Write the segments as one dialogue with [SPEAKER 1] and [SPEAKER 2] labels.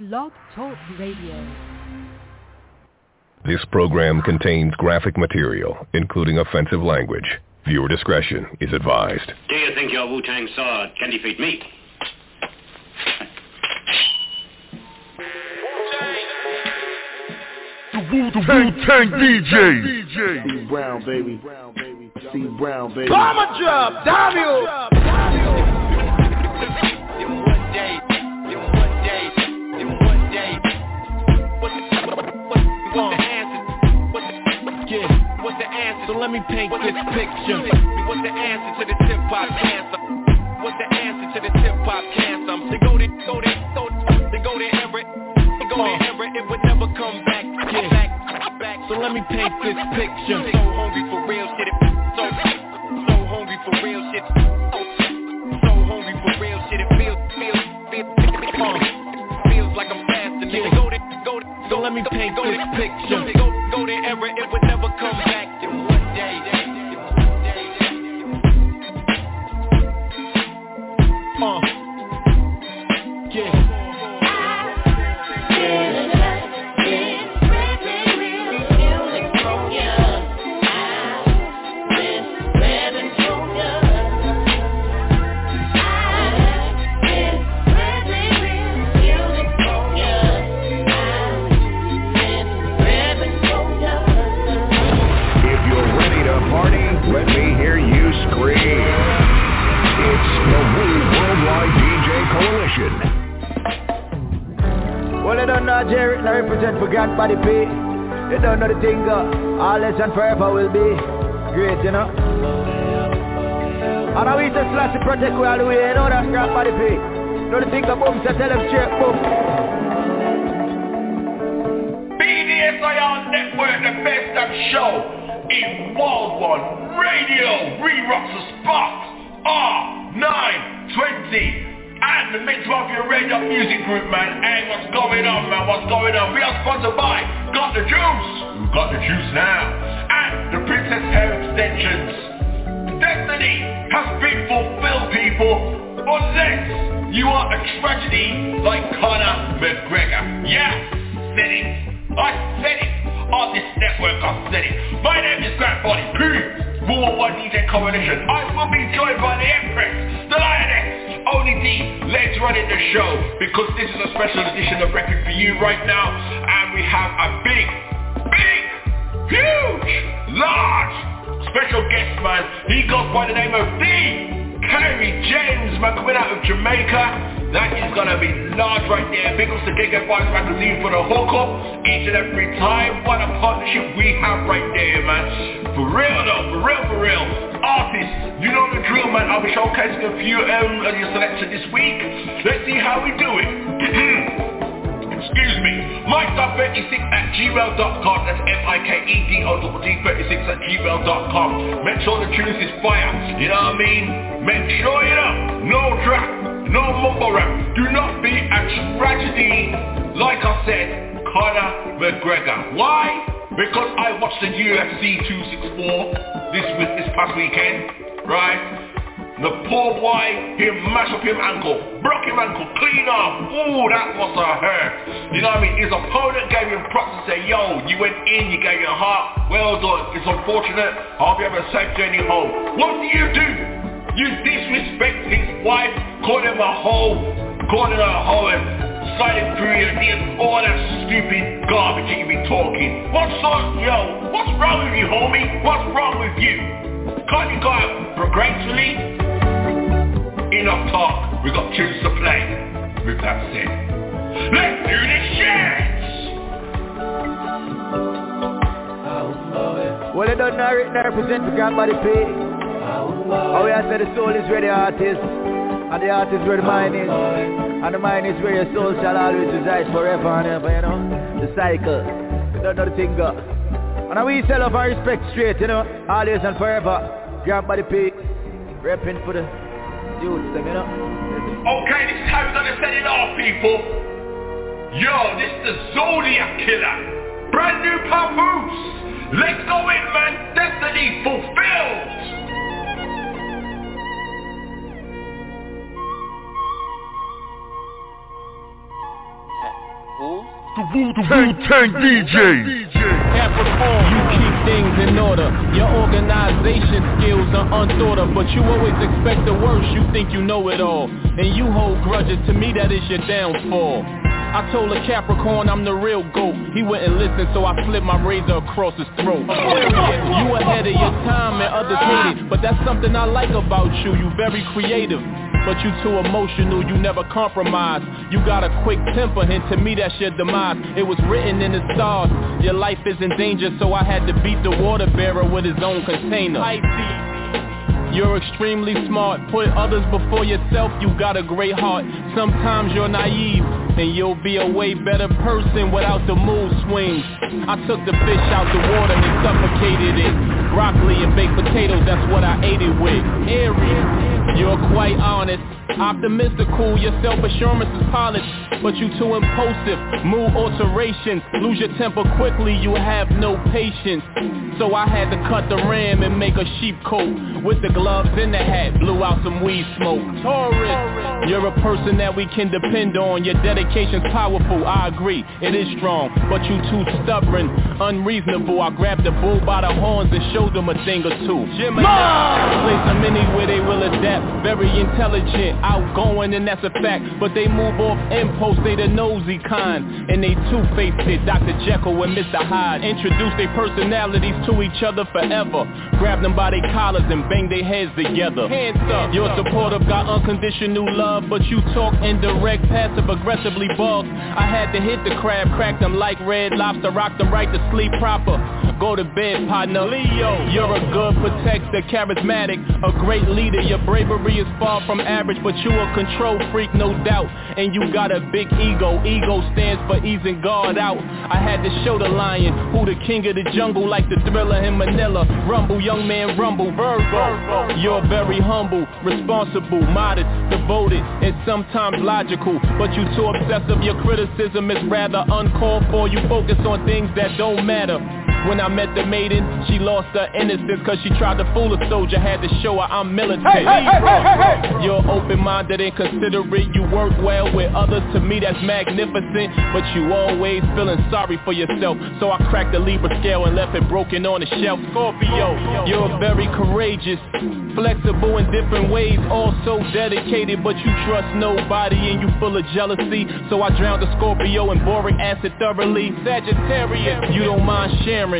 [SPEAKER 1] Blog Talk Radio.
[SPEAKER 2] This program contains graphic material, including offensive language. Viewer discretion is advised.
[SPEAKER 3] Do you think your Wu-Tang sword can defeat me?
[SPEAKER 4] The Wu-Tang DJ.
[SPEAKER 5] C Brown, baby. C Brown, baby.
[SPEAKER 6] Bomber drop, damn
[SPEAKER 7] So let me paint this picture. What's the answer to this hip hop cancer? What's the answer to this hip hop cancer? They go there, go there, go there, they go there, Everett. They go there, Everett. It would never come back, yeah. back, back. So let me paint this picture. So hungry for real shit. Me paint this picture. Go, go there, Everett. It
[SPEAKER 8] You
[SPEAKER 6] don't Jerry, I represent for Grand Body P. You don't know the thing, uh, this and forever will be great, you know. And I we just slash to protect we all the way, you know that Grand P. Know the thing, boom, so tell them straight, boom.
[SPEAKER 9] BDSIR Network, the best of show in Wild One Radio, Re-Rocks the Sparks, R920, and the Mix Mafia Radio Music Group, man. Hey, what's going on, man? What's going on? We are sponsored by Got the Juice, who got the juice now, and the Princess Hair Extensions. Destiny has been fulfilled, people, unless you are a tragedy like Conor McGregor. Yeah, said it. I said it. On this network, I said it. My name is Grant Body P. More One DJ Coalition. I will be joined by the Empress, the Lioness, Only D, Let's run in the show, because this is a special edition of Record for You right now, and we have a big, big, huge, large, special guest man. He goes by the name of The Carey James, man, coming out of Jamaica. That is gonna be large right there. Big ups to Gig Advice Magazine for the hookup each and every time. What a partnership we have right there, man. For real though, for real, for real. Artists, you know the drill, man. I'll be showcasing a few um, of your selection this week. Let's see how we do it. Excuse me. Mike.36 at gmail.com. That's M-I-K-E-D-O-D-D 36 at gmail.com. Make sure the truth is fire. You know what I mean? Make sure you know. No trap. No mumble rap. Do not be a tragedy. Like I said, Conor McGregor. Why? Because I watched the UFC 264 this this past weekend, right? The poor boy, he mashed up him ankle, broke him ankle, clean off. Ooh, that was a hurt. You know what I mean? His opponent gave him props and said, yo, you went in, you gave your heart. Well done. It's unfortunate. I'll be having a safe journey home. What do you do? You disrespect his wife, call him a hoe, call him a hoe and through your DMs, all that stupid garbage you be talking. What's up, yo? What's wrong with you, homie? What's wrong with you? Can't you go out gracefully? Enough talk. We got tunes to play. With that said, let's do this shit!
[SPEAKER 6] Well, you don't know it I represent for Grand Body P. Oh, yeah, said the soul is where the heart is. And the heart is where the mind is. And the mind is where your soul shall always reside forever and ever, you know. The cycle. You don't know the thing go. And we sell off our respect straight, you know. Always and forever. Grand Body P. Repping for the youths, them, you know.
[SPEAKER 9] Okay, this we're gonna set it off, people. Yo, this is the Zodiac Killer. Brand new papoose. Let's go in, man. Destiny fulfilled.
[SPEAKER 4] The Wu-Tang DJ.
[SPEAKER 10] Capricorn, you keep things in order. Your organization skills are unthought of, but you always expect the worst. You think you know it all, and you hold grudges. To me, that is your downfall. I told a Capricorn I'm the real GOAT He wouldn't listen so I flipped my razor across his throat You ahead of your time and others hate it But that's something I like about you, you very creative but you too emotional, you never compromise. You got a quick temper and to me that's your demise. It was written in the stars, your life is in danger So I had to beat the water bearer with his own container. You're extremely smart, put others before yourself, you got a great heart. Sometimes you're naive, and you'll be a way better person without the mood swings I took the fish out the water and suffocated it. Broccoli and baked potatoes, that's what I ate it with. Aries, you're quite honest Optimistical, your self-assurance is polished But you too impulsive, mood alterations Lose your temper quickly, you have no patience. So I had to cut the ram and make a sheep coat With the gloves and the hat, blew out some weed smoke. Taurus, you're a person that we can depend on Your dedication's powerful, I agree, it is strong But you too stubborn, unreasonable. I grabbed the bull by the horns and showed them a thing or two. Gemini, place them anywhere they will adapt Very intelligent, outgoing and that's a fact. But they move off impulse, they the nosy kind. And they two-faced it, Dr. Jekyll and Mr. Hyde. Introduce their personalities to each other forever. Grab them by their collars and bang their heads together. Hands up, you're supportive, got unconditional love But you talk indirect, passive, aggressively boss I had to hit the crab, crack them like red lobster Rock them right to sleep proper. Go to bed, partner. Leo, you're a good protector, charismatic A great leader, your bravery is far from average But you a control freak, no doubt. And you got a big ego, ego stands for easing guard out. I had to show the lion, who the king of the jungle Like the thriller in Manila. Rumble, young man, rumble, Virgo You're very humble, responsible, modest, devoted And sometimes logical. But you too obsessive, your criticism. Is rather uncalled for. You focus on things that don't matter when I met the maiden, she lost her innocence Cause she tried to fool a soldier Had to show her I'm militant.
[SPEAKER 6] Hey, hey, hey,
[SPEAKER 10] You're open-minded and considerate. You work well with others. To me that's magnificent. But you always feeling sorry for yourself. So I cracked the Libra scale And left it broken on the shelf. Scorpio, you're very courageous Flexible in different ways Also dedicated But you trust nobody And you full of jealousy. So I drowned the Scorpio in boric acid thoroughly. Sagittarius, you don't mind sharing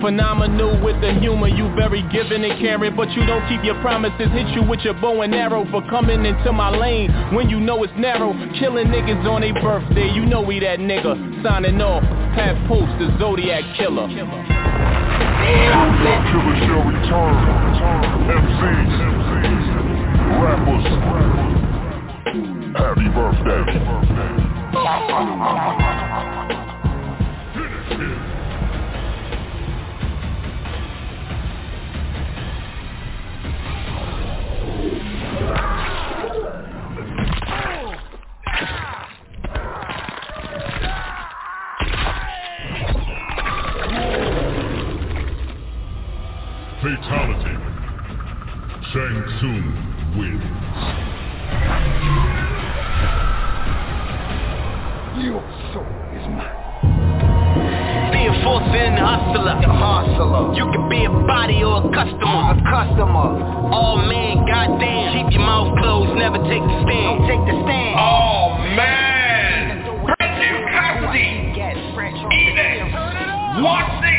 [SPEAKER 10] Phenomenal with the humor, you very giving and caring But you don't keep your promises, hit you with your bow and arrow For coming into my lane. When you know it's narrow Killing niggas on a birthday, you know we that nigga. Signing off, Pat Post, the Zodiac Killer.
[SPEAKER 4] Zodiac Killer shall return. MCs, rappers. Happy birthday Fatality. Shang Tsung wins.
[SPEAKER 11] Your soul is mine.
[SPEAKER 12] Be a force and a hustler.
[SPEAKER 11] A hustler.
[SPEAKER 12] You can be a body or a customer.
[SPEAKER 11] A customer.
[SPEAKER 12] Oh man, goddamn. Keep your mouth closed, never take the stand.
[SPEAKER 11] Don't take the stand.
[SPEAKER 13] Oh man. Brendan Cassidy. Eat Watch this.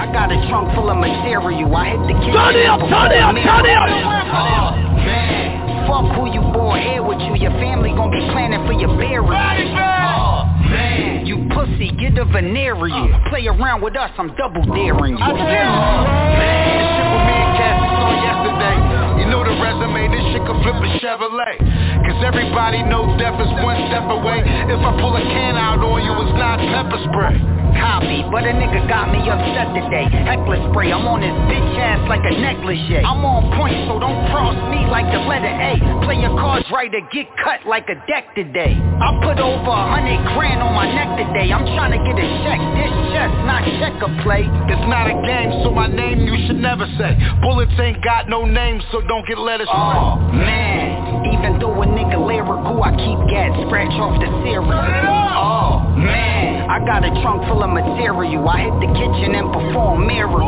[SPEAKER 11] I got a trunk full of material. I hit the kitchen.
[SPEAKER 12] Turn it up, turn it up, turn it up.
[SPEAKER 11] Oh man. Fuck who you born here with you. Your family gonna be planning for your burial.
[SPEAKER 12] Oh, oh man.
[SPEAKER 11] You pussy, get a venereal. Uh. Play around with us, I'm double daring you.
[SPEAKER 12] I
[SPEAKER 11] oh,
[SPEAKER 12] man.
[SPEAKER 14] This shit with me and Cassie saw yesterday. You know the resume, this shit could flip a Chevrolet. Cause everybody knows death is one step away. If I pull a can out on you, it's not pepper spray.
[SPEAKER 11] Copy, but a nigga got me upset today. Heckler spray, I'm on his bitch ass like a necklace, yeah. I'm on point, so don't cross me like the letter A. Play your cards right or get cut like a deck today. I put over a hundred grand on my neck today. I'm trying to get a check. This chess, not check a play.
[SPEAKER 14] It's not a game, so my name you should never say. Bullets ain't got no name, so don't get letters.
[SPEAKER 11] Oh, man. Nigga lyrical, I keep gas scratch off the series. Oh, man. I got a trunk full of material. I hit the kitchen and perform miracles.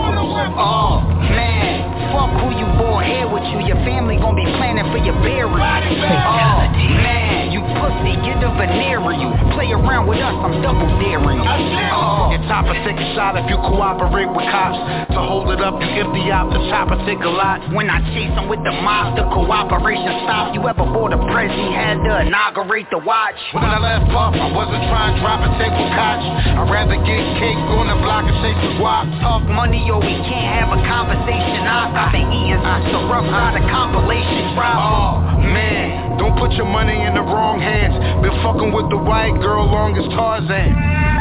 [SPEAKER 11] Oh, man. Fuck who you brought here with you. Your family gon' be planning for your burial. Oh, man. You pussy, get a venereal. Play around with us, I'm double daring you. Oh.
[SPEAKER 14] Your chopper take a shot if you cooperate with cops. To hold it up, you empty out the chopper take a lot.
[SPEAKER 11] When I chase them with the mob, the cooperation stop. You ever bought a Prezi, had to inaugurate the watch?
[SPEAKER 14] When I left off, I wasn't trying to drop a table couch. I'd rather get cake on the block and chase the guap.
[SPEAKER 11] Talk money or we can't have a conversation. Been eating the rough side of compilation drop.
[SPEAKER 14] Oh, man, don't put your money in the wrong hands. Been fucking with the white girl long as Tarzan.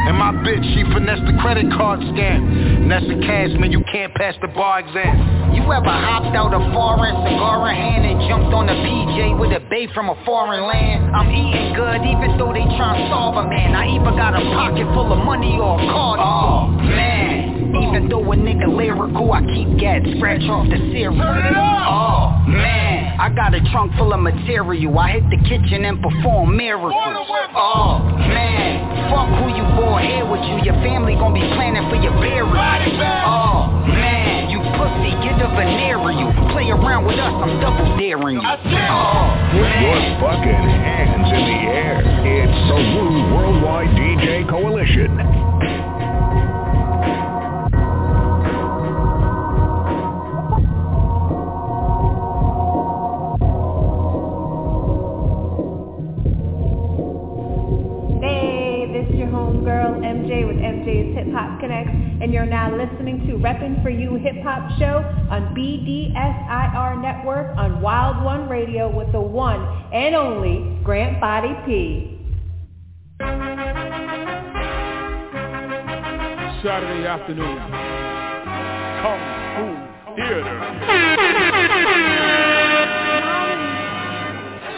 [SPEAKER 14] And my bitch, she finessed the credit card scam. And that's the cash, man, you can't pass the bar exam.
[SPEAKER 11] You ever hopped out a foreign cigar in hand and jumped on a PJ with a babe from a foreign land? I'm eating good even though they try to solve a man. I even got a pocket full of money or a card. Oh, oh man. Even though a nigga lyrical, I keep gas scratch off the cereal. Oh, man. I got a trunk full of material. I hit the kitchen and perform miracles. Oh, man. Fuck who you brought here with you. Your family gon' be planning for your burial. Oh, man. You pussy, get a venereal. Play around with us, I'm double daring you. Oh,
[SPEAKER 15] With your fucking hands in the air, it's the Woo Worldwide DJ Coalition.
[SPEAKER 16] And you're now listening to Reppin' For You Hip Hop Show on BDSIR Network on Wild One Radio with the one and only Grant Body P.
[SPEAKER 17] Saturday afternoon. Kung Fu Theater.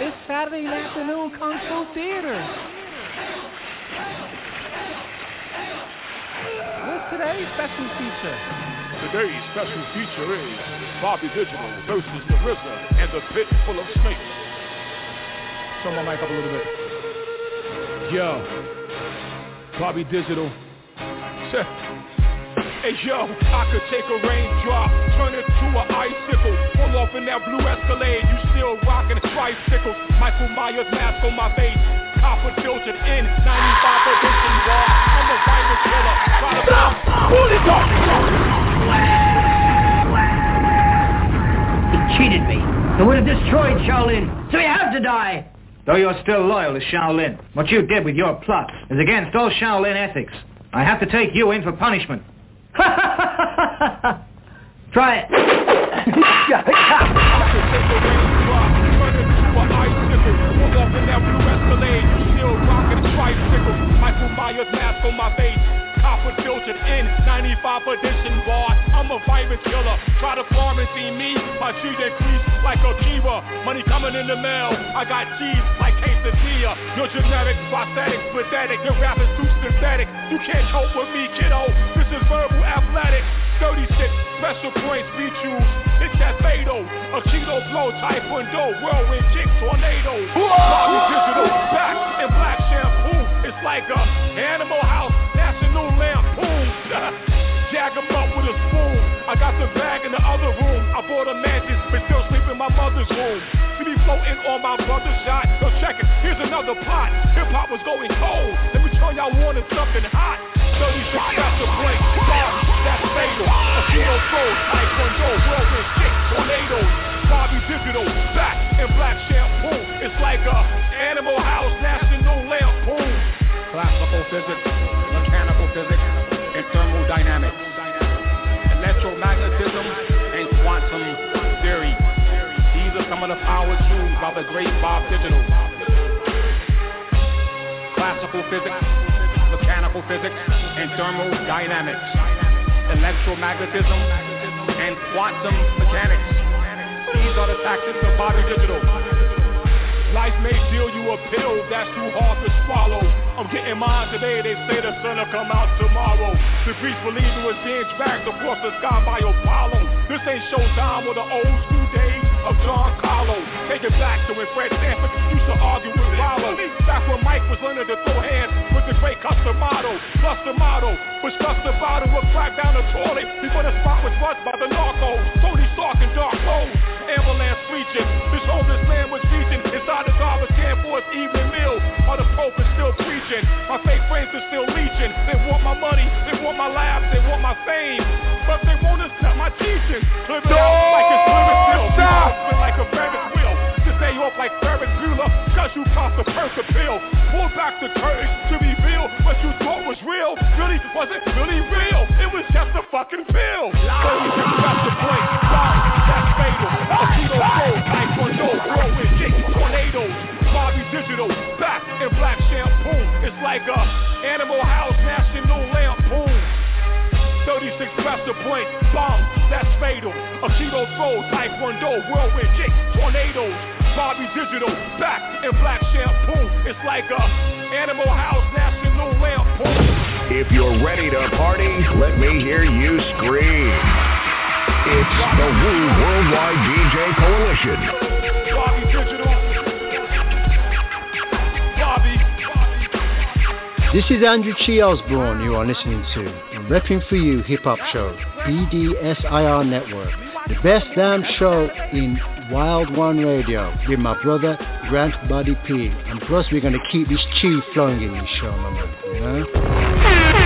[SPEAKER 18] It's Saturday afternoon Kung Fu Theater. Today's special feature?
[SPEAKER 17] Today's special feature is Bobby Digital versus the RZA and the Pit Full of Snakes.
[SPEAKER 18] Turn my mic up a little bit.
[SPEAKER 17] Yo, Bobby Digital. Hey yo, I could take a raindrop, turn it to an icicle. Pull off in that blue Escalade, you still rockin' tricycles. Michael Myers mask on my face, copper filtered in, 95 edition bar. I'm a virus killer. Try to Stop! Bully dog!
[SPEAKER 19] He cheated me. He would have destroyed Shaolin, so he had to die. Though you're still loyal to Shaolin, what you did with your plot is against all Shaolin ethics. I have to take you in for punishment. Try it.
[SPEAKER 17] In that Escalade, still rockin' tricycle. Michael Myers mask on my face, copper filtered in, 95 edition bar. I'm a virus killer. Try to farm and see me, my G decrease like a Kiva. Money coming in the mail, I got cheese like quesadilla. Your generic, prosthetic, pathetic. Your rap is too synthetic. You can't cope with me, kiddo. This is verbal athletics. 36 special points beat you. It's that fatal. A kilo blow, taekwondo, whirlwind kick, tornado. Bobby digital, back in black shampoo. It's like a animal The bag in the other room. I bought a mantis, but still sleep in my mother's room. See me floating on my brother's yacht. So check it, here's another plot. Hip hop was going cold. Let me tell y'all wanted something hot. 36 special points, sorry, that's fatal. A kilo throw, taekwondo, whirlwind kick, tornadoes. Bobby Digital, back in black shampoo. It's like a animal house, national lampoon.
[SPEAKER 18] Classical physics, mechanical physics, and thermodynamics, and quantum theory. These are some of the powers used by the great Bob Digital. Classical physics, mechanical physics, and thermodynamics, electromagnetism, and quantum mechanics. These are the tactics of Bobby Digital.
[SPEAKER 17] Life may deal you a pill that's too hard to swallow. I'm getting mine today, they say the sun will come out tomorrow. The priest believe it was being dragged across the sky by Apollo. This ain't showtime or the old school days of John Carlo. Take it back to when Fred Sanford used to argue with Rollo. Back when Mike was learning to throw hands with the great Cus D'Amato. Plus the bottle will crack down the toilet before the spot was rushed by the preaching, my fake friends are still leeching. They want my money, they want my labs, they want my fame, but they won't accept my teaching. Live it out like it's still. Spin like a Ferris wheel. To stay up like Ferris Bueller, cause you cost a purse a pill. Pull back the curtain to reveal what you thought was real. Really wasn't really real. It was just a fucking pill. So you can the point. Sorry, that's fatal. A keto gold, taekwondo, whirlwind, kick, tornadoes. Bobby Digital, black shampoo. It's like a Animal House National Lampoon. 36 pressure point, bomb, that's fatal. A keto throw, taekwondo, whirlwind, kick, tornadoes. Bobby Digital, back in black shampoo. It's like a Animal House National Lampoon.
[SPEAKER 15] If you're ready to party, let me hear you scream. It's the Woo Worldwide DJ Coalition.
[SPEAKER 17] Bobby Digital. Bobby.
[SPEAKER 20] This is Andrew Chi Osborne you are listening to the Repping For You Hip Hop Show, BDSIR Network, the best damn show in Wild One Radio with my brother Grant Buddy P. And plus we're going to keep this chi flowing in this show, my man. You know?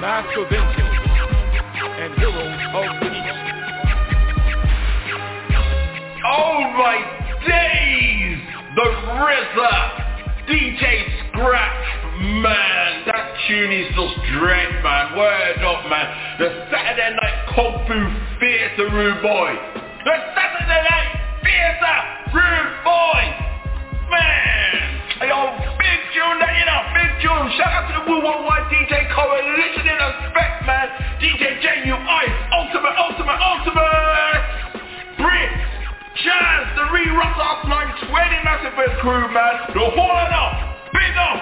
[SPEAKER 17] Master Vengeance and Heroes of the East.
[SPEAKER 9] Oh my days! The RZA! DJ Scratch, man, that tune is just dread, man. Word up, man. The Saturday Night Kung Fu Theatre Rude Boy. The Saturday Night Theatre Rude Boy. Man, yo, big tune, that you know, big tune. Shout out to the Woo Worldwide DJ Coalition in respect, man. DJ J.U.I. Ultimate, ultimate, ultimate. Brits. Jazz, the re-rock off 920 Massive crew, man. The horn up, big up.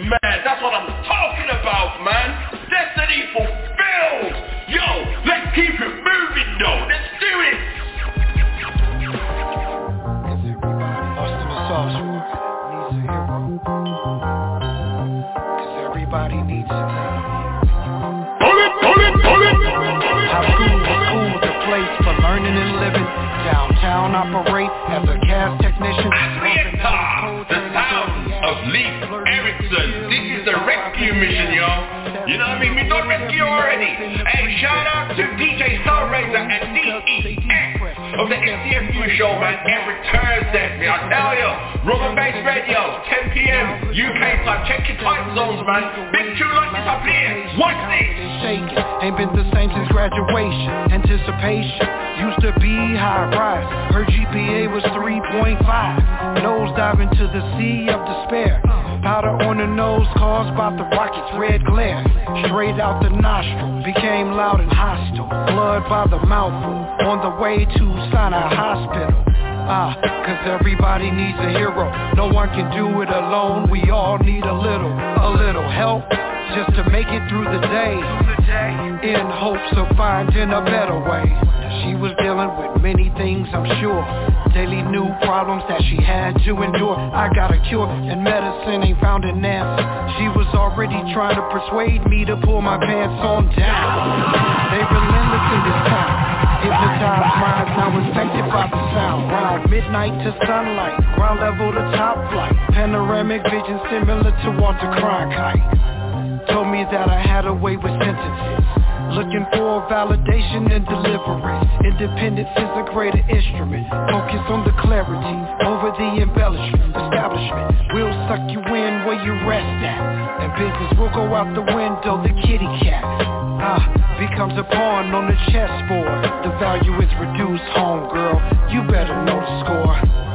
[SPEAKER 9] Man, that's what I'm talking about, man. Destiny fulfilled. Yo, let's keep it moving, though. Let's do it.
[SPEAKER 21] Everybody needs a
[SPEAKER 22] Pull it, pull it, pull it.
[SPEAKER 21] How school was was a place for learning and living. Downtown operate as a gas technician.
[SPEAKER 9] Atlanta, the sound of Leaf Erikson. This is the rescue mission, y'all. You know what I mean? We done rescue already. And shout out to DJ Starraiser and DEX of the SCFU show, man, every Thursday. I tell you, Rubber Bass Radio, 10 p.m. UK time. Check your time zones, man. Big tune like this up here. Watch this.
[SPEAKER 21] Ain't been the same since graduation. Anticipation used to be high rise. Her GPA was 3.5. Nose dive into the sea of despair. Powder on the nose caused by the rocket's red glare. Straight out the nostril, became loud and hostile. Blood by the mouthful. On the way to Sinai Hospital. Ah, cause everybody needs a hero. No one can do it alone. We all need a little, a little help just to make it through the day. In hopes of finding a better way. She was dealing with many things, I'm sure. Daily new problems that she had to endure. I got a cure, and medicine ain't found an answer. She was already trying to persuade me to pull my pants on down. They relentless in this town. Hypnotized minds now infected by the sound. Round midnight to sunlight, ground level to top flight. Panoramic vision similar to Walter Cronkite. Told me that I had a way with sentences. Looking for validation and deliverance. Independence is a greater instrument. Focus on the clarity over the embellishment. Establishment will suck you in where you rest at. And business will go out the window, the kitty cat. Ah, becomes a pawn on the chessboard. The value is reduced, homegirl. You better know the score.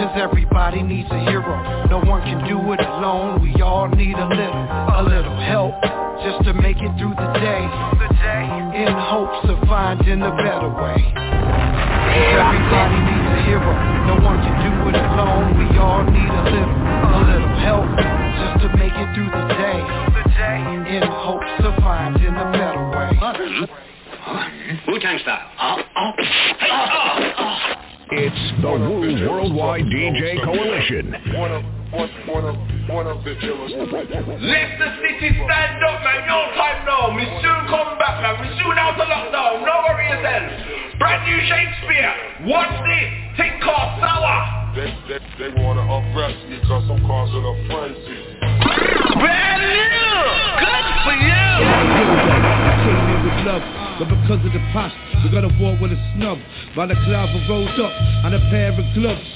[SPEAKER 21] Cause everybody needs a hero No one can do it alone We all need a little, a little help Just to make it through the day In hopes of finding a better way everybody needs a hero No one can do it alone We all need a little, a little help Just to make it through the day In hopes of finding a better way
[SPEAKER 3] Wu-Tang style. Uh, uh, uh,
[SPEAKER 15] It's the Wu Worldwide DJ Coalition.
[SPEAKER 13] Leicester City, stand up, man. No time now. We soon come back, man. We soon out of lockdown. No worry yourself. Brand new Shakezpeare. Watch this. Think called sour.
[SPEAKER 23] They, they, they wanna arrest me cause I'm causing a frenzy.
[SPEAKER 13] Brand new. Good for you.
[SPEAKER 24] Love, but because of the past, we gotta walk with a snub. By the cloud rolled up and a pair of gloves.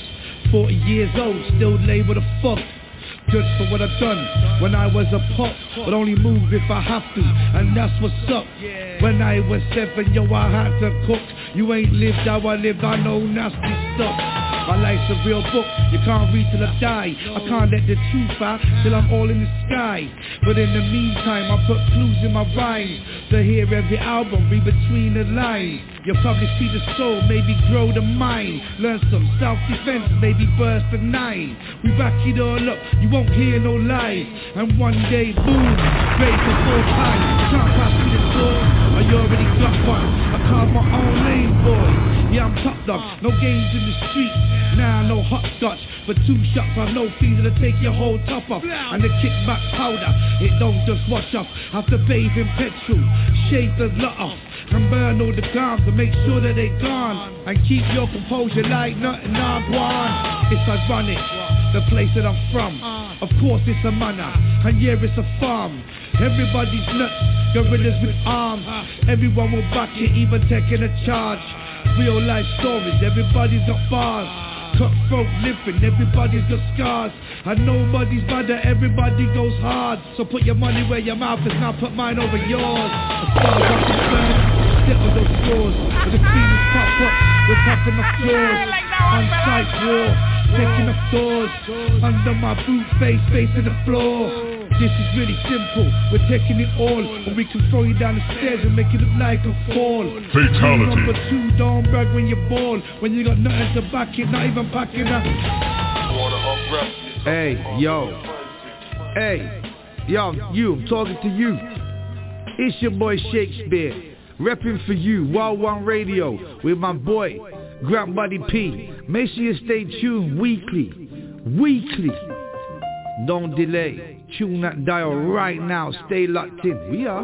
[SPEAKER 24] 40 years old, still labeled a fuck. Judged for what I've done when I was a pup, but only move if I have to, and that's what's up. When I was seven, yo, I had to cook. You ain't lived how I lived, I know nasty stuff. My life's a real book, you can't read till I die. I can't let the truth out till I'm all in the sky. But in the meantime, I put clues in my rhymes to hear every album, read between the lines. You'll probably see the soul, maybe grow the mind. Learn some self-defense, maybe burst the nine. We back it all up, you won't hear no lies. And one day, boom, raise the full time. Can't pass me the door, I already got one. I carve my own lane, boy. Yeah, I'm top dog, no games in the street. Now no hot scotch, but two shots I know fees to take your whole top off. And the kickback powder, it don't just wash off. Have to bathe in petrol, shave the lot off, burn all the gums to make sure that they gone. And keep your composure like nothing I want. It's ironic, the place that I'm from. Of course it's a manor, and yeah it's a farm. Everybody's nuts, gorillas with arms. Everyone will back it, even taking a charge. Real life stories, everybody's got bars. Cutthroat living, everybody's got scars. And nobody's better, everybody goes hard. So put your money where your mouth is, now put mine over yours. As far as I'm concerned, sit on those floors. When the feelings pop up, we're popping the floors. On site war, taking the doors. Under my boot face, facing the floor. This is really simple, we're taking it all And we can throw you down the stairs and make it look like a fall
[SPEAKER 23] Fatality.
[SPEAKER 24] Number two, don't brag when you're ball When you got nothing to back it, not even backing up Hey, yo Hey, yo, you, I'm talking to you It's your boy Shakezpeare Repping for you, Wild One Radio With my boy, Grant Buddy P Make sure you stay tuned weekly Weekly Don't delay Tune that dial right now. Stay locked in. We are.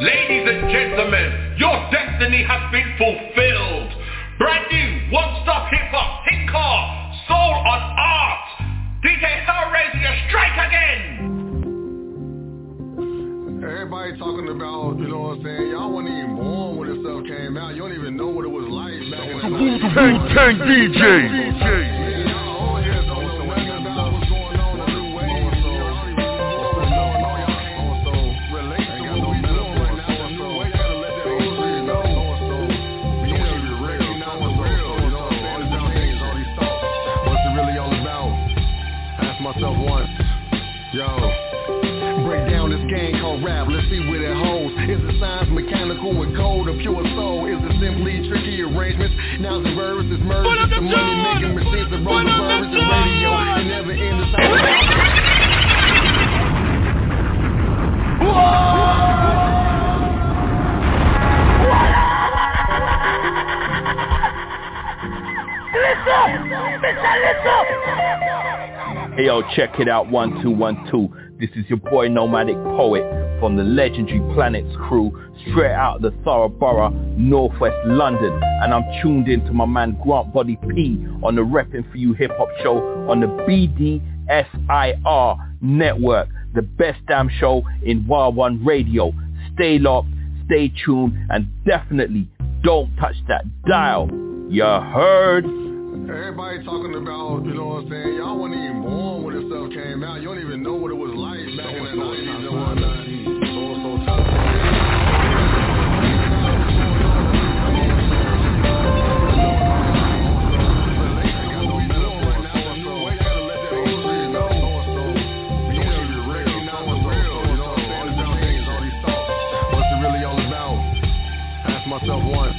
[SPEAKER 13] Ladies and gentlemen, your destiny has been fulfilled.
[SPEAKER 23] What I'm saying? Y'all wasn't even born when this stuff came out. You don't even know what it was like back in the
[SPEAKER 4] Wu-Tang Tang DJ.
[SPEAKER 23] myself Now the verbs is merged. It's the money making machines that roll the verbs and radio. It never ends.
[SPEAKER 25] Hey yo, check it out, one two one two. This is your boy Nomadic Poet from the legendary Planets crew, straight out of the Thoroughborough, Northwest London, and I'm tuned in to my man Grant Body P on the Reppin' for You Hip Hop Show on the BDSIR network, the best damn show in Wild One Radio. Stay locked, stay tuned, and definitely don't touch that dial. You heard?
[SPEAKER 23] Everybody talking about, you know what I'm saying? Y'all wasn't even born when this stuff came out. You don't even know what it was like back in the 90s and whatnot. So, so tough. What's it really all about? Ask myself once.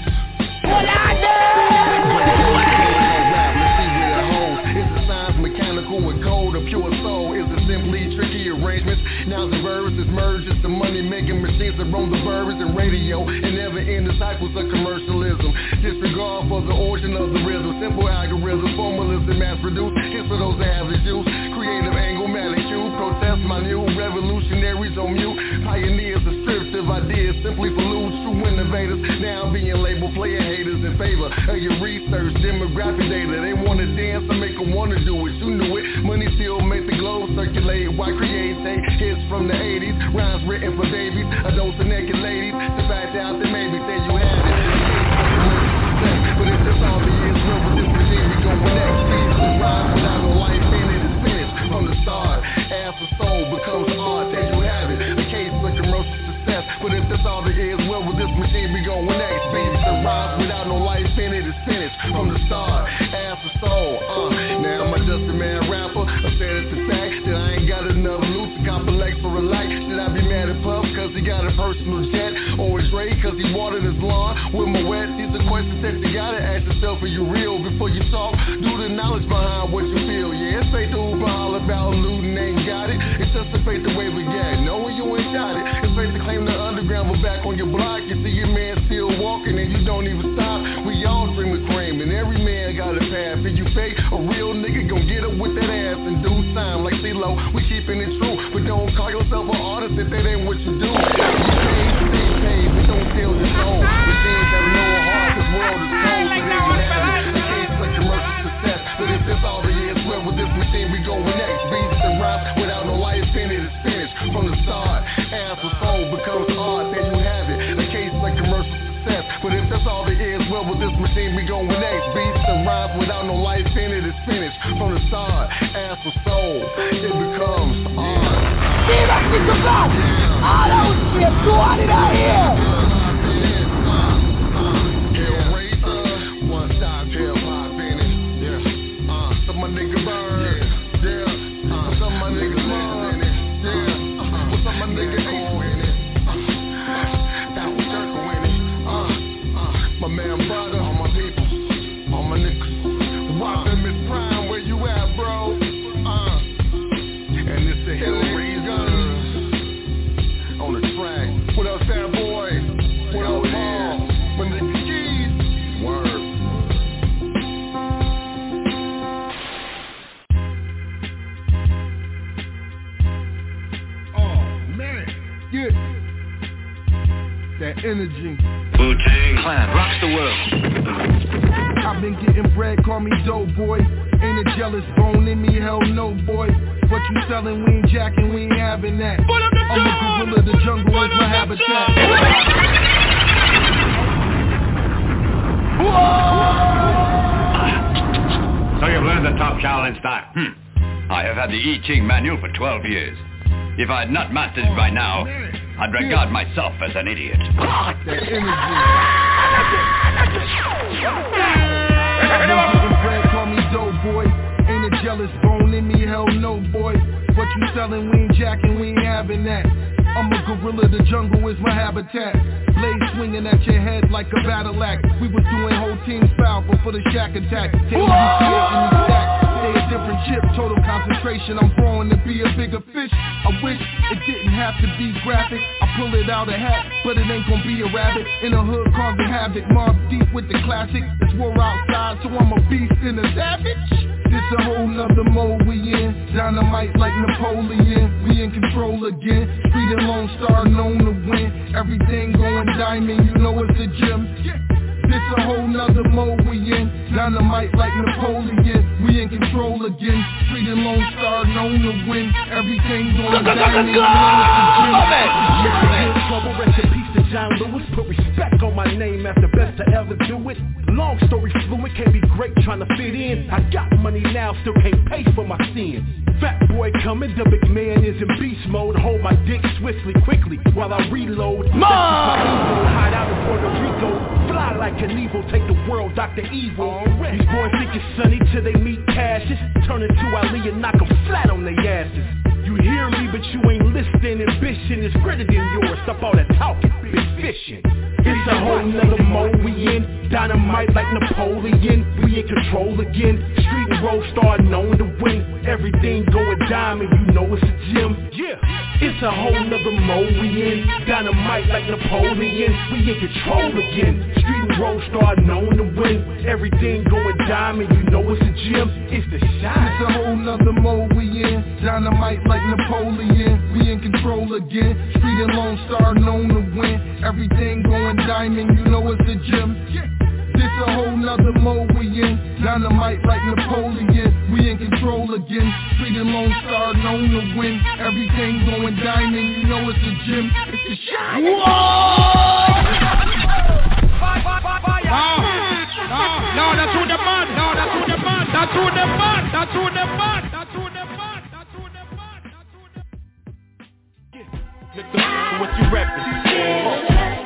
[SPEAKER 23] That roam the burbs and radio And never end the cycles of commercialism. Disregard for the origin of the rhythm. Simple algorithms, formulas that mass produced, Hits for those average juice. Creative angle, manicure Protest my new revolutionaries on mute. Pioneers of scriptive ideas Simply pollute true innovators. Now being labeled player haters in favor Of your research, demographic data. They wanna dance, I make them wanna do it. You knew it, money still make the globe circulate. Why create, say, hits from the 80s Rhymes written for babies, adults and naked ladies. The fact out that maybe say you had it. But if this all the is real with this machine we going next. Beats and rhymes without no life in it is finished From the start, ass or soul becomes From the start, ass or soul, uh. Now I'm a dusty man rapper, I said it's a fact That I ain't got enough loot to complex for a light Should I be mad at Puff cause he got a personal jet Or a Dre cause he watered his lawn with my wet. These are questions that you gotta ask yourself Are you real? Before you talk? Do the knowledge behind what you feel Yeah, it's fake to Uber all about looting ain't got it. It's just a fake the way we yourself an artist if that ain't what you do. You stay paid, but don't steal your soul Machines have no heart, this world is cold So there you have a case of commercial success. But if this all there is, well with this machine we going next Beats and rhymes without no life in it. Is finished From the start, ass or soul becomes art There you have it, a case of commercial success. But if that's all there is, well with this machine we going next Beats and rhymes without no life in it. Is finished From the start, ass or soul, it becomes art
[SPEAKER 3] Viva Cristo God! All out here, do all it out here!
[SPEAKER 26] If I had not mastered it by now, I'd regard myself as an idiot.
[SPEAKER 21] That energy. I've been getting bread, call me dope boy. Ain't a jealous bone in me, hell no boy. What you selling, we ain't jacking, we ain't having that. I'm a gorilla, the jungle is my habitat. Blade swinging at your head like a battle act. We was doing whole teams foul for the shack attack. Take you creating these stacks. Different chip, total concentration. I'm growing to be a bigger fish. I wish it didn't have to be graphic. I pull it out a hat, but it ain't gonna be a rabbit. In a hood causing havoc, mob deep with the classic. It's war outside, so I'm a beast and a savage. This a whole nother mode we in. Dynamite like Napoleon. We in control again. Street and Lone Star known to win. Everything going diamond, you know it's a gym. This a whole nother mode we in. Dynamite like Napoleon. We in control again. Street and Lone Star known to win. Everything going diamond, you know it's a gym.
[SPEAKER 27] Trouble, rest in peace to John Lewis. Put respect on my name as the best to ever do it. Long story fluid, can't be great trying to fit in. I got money now, still can't pay for my sins. Fat boy coming, the big man is in beast mode. Hold my dick swiftly, quickly, while I reload. Hide out in Puerto Rico. Fly like an evil, take the world, Dr. Evil. These boys think it's sunny till they meet Cassius. Turn into Ali and knock 'em flat on their asses. You hear me, but you ain't listening. Ambition is greater than yours. Stop all that talking, big fishing. It's a whole nother mode we in. Dynamite like Napoleon. We in control again. Street and road star known to win. Everything going diamond, you know it's a gym. Yeah. It's a whole nother mode we in. Dynamite like Napoleon. We in control again. Street and road star known to win. Everything going diamond, you know it's a gym. It's the shot.
[SPEAKER 28] It's a whole nother mode we in. Dynamite like Napoleon. We in control again. Street and Lone Star known to win. Everything going diamond, you know it's a gym. This a whole nother mode we in. Dynamite like Napoleon. We in control again. Street and Lone Star known to win. Everything going diamond. You know it's a gym. It's a shot.
[SPEAKER 24] Whoa! No, no, that's who the man. No, that's who the man. That's who the man. That's who the man. That's who the man. That's who the man. That's who the man.
[SPEAKER 27] What you reppin'?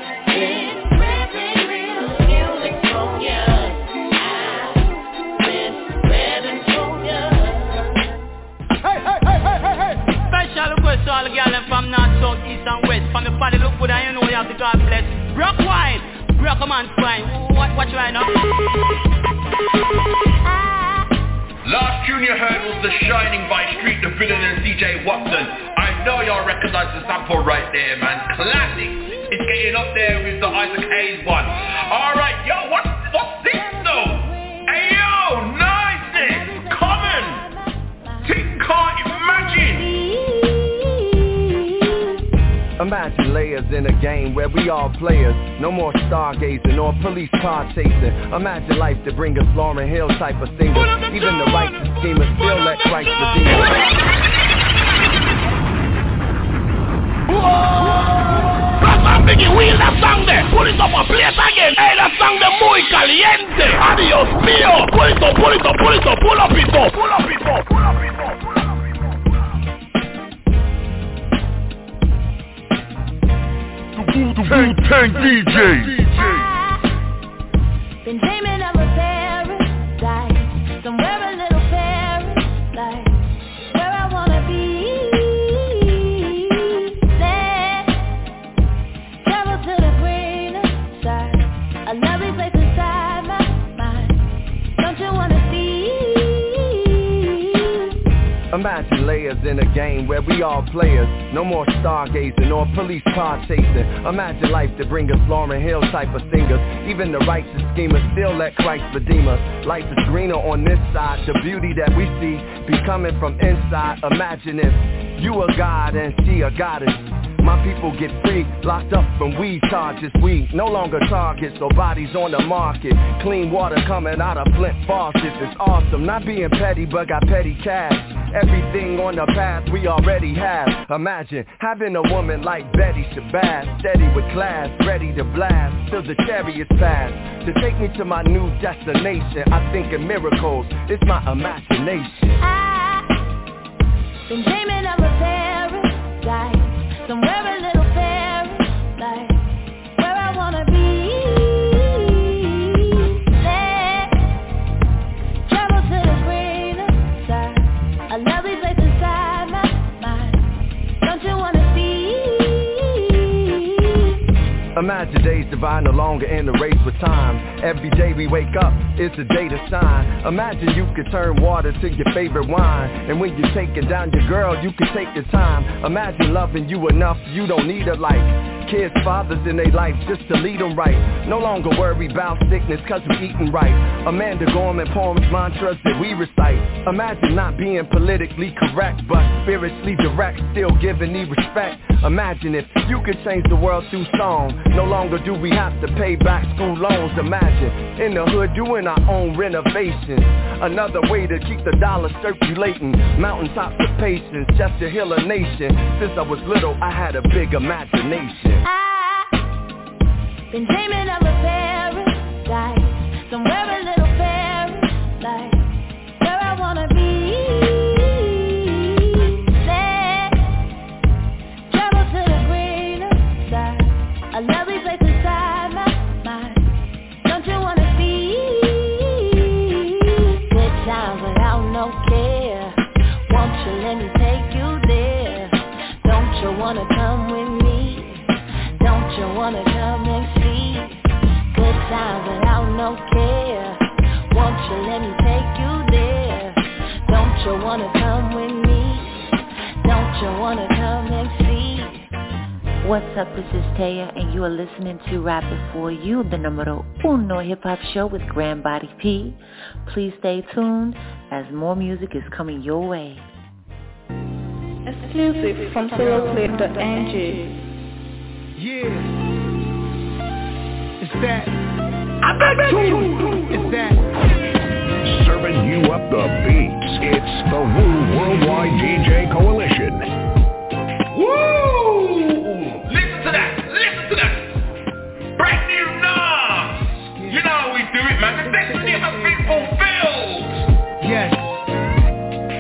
[SPEAKER 12] Request all the girls from north, south, east and west From the party look good and you know you have to God bless Brock wine, brock a man's wine What, what you right now?
[SPEAKER 13] Last tune you heard was The Shining by Street Da Villian and CJ Watson. I know y'all recognize the sample right there, man. Classic. It's getting up there with the Isaac Hayes one. Alright, yo, what, what's this though? Hey yo, niceness, common. Think can't imagine.
[SPEAKER 29] Imagine layers in a game where we all players. No more stargazing or police car chasing. Imagine life to bring us Lauryn Hill type of singers. Even the righteous schemers still let Christ redeem
[SPEAKER 3] Rasan Biggie, wheel that song there. Pull it up and play it again. Hey, that song there muy caliente. Adios mío. Pull it up, pull it up, pull it up. Pull up it up. Pull up it up. Pull up it up.
[SPEAKER 4] Tank DJ.
[SPEAKER 7] Been dreaming of a
[SPEAKER 29] Imagine layers in a game where we all players. No more stargazing or police car chasing. Imagine life to bring us Lauryn Hill type of singers. Even the righteous schemers still let Christ redeem us. Life is greener on this side. The beauty that we see be coming from inside. Imagine if you a god and she a goddess. My people get free, locked up from weed charges. We no longer targets or bodies on the market. Clean water coming out of Flint faucets. It's awesome, not being petty, but got petty cash. Everything on the path we already have. Imagine having a woman like Betty Shabazz, steady with class, ready to blast till the chariots pass. To take me to my new destination, I think in miracles. It's my imagination.
[SPEAKER 7] I've Been dreaming of a paradise, somewhere
[SPEAKER 29] Imagine days divine no longer in the race with time. Every day we wake up, it's a day to shine. Imagine you could turn water to your favorite wine. And when you're taking down your girl, you can take your time. Imagine loving you enough, you don't need a life. Kids, fathers in their life just to lead them right. No longer worry about sickness cause we eating right. Amanda Gorman poems, mantras that we recite. Imagine not being politically correct, but spiritually direct, still giving me respect. Imagine if you could change the world through song. No longer do we have to pay back school loans. Imagine in the hood doing our own renovations. Another way to keep the dollar circulating. Mountaintops of patience just to heal a nation. Since I was little, I had a big imagination.
[SPEAKER 7] I've Been dreaming of a paradise, somewhere a little you let me take you there Don't you wanna come with me Don't you wanna come and see? What's up, this is Taya, and you are listening to Rapping For You, the numero uno hip-hop show with Grand Body P. Please stay tuned as more music is coming your way.
[SPEAKER 30] Exclusive from SoloClip.ng.
[SPEAKER 21] Yeah. It's that. I bet you. It's that.
[SPEAKER 15] Serving you up the beats. It's the Woo Worldwide DJ Coalition.
[SPEAKER 13] Woo! Listen to that! Listen to that! Brand new Nas! You know how we do it, man. The destiny has been fulfilled!
[SPEAKER 21] Yes.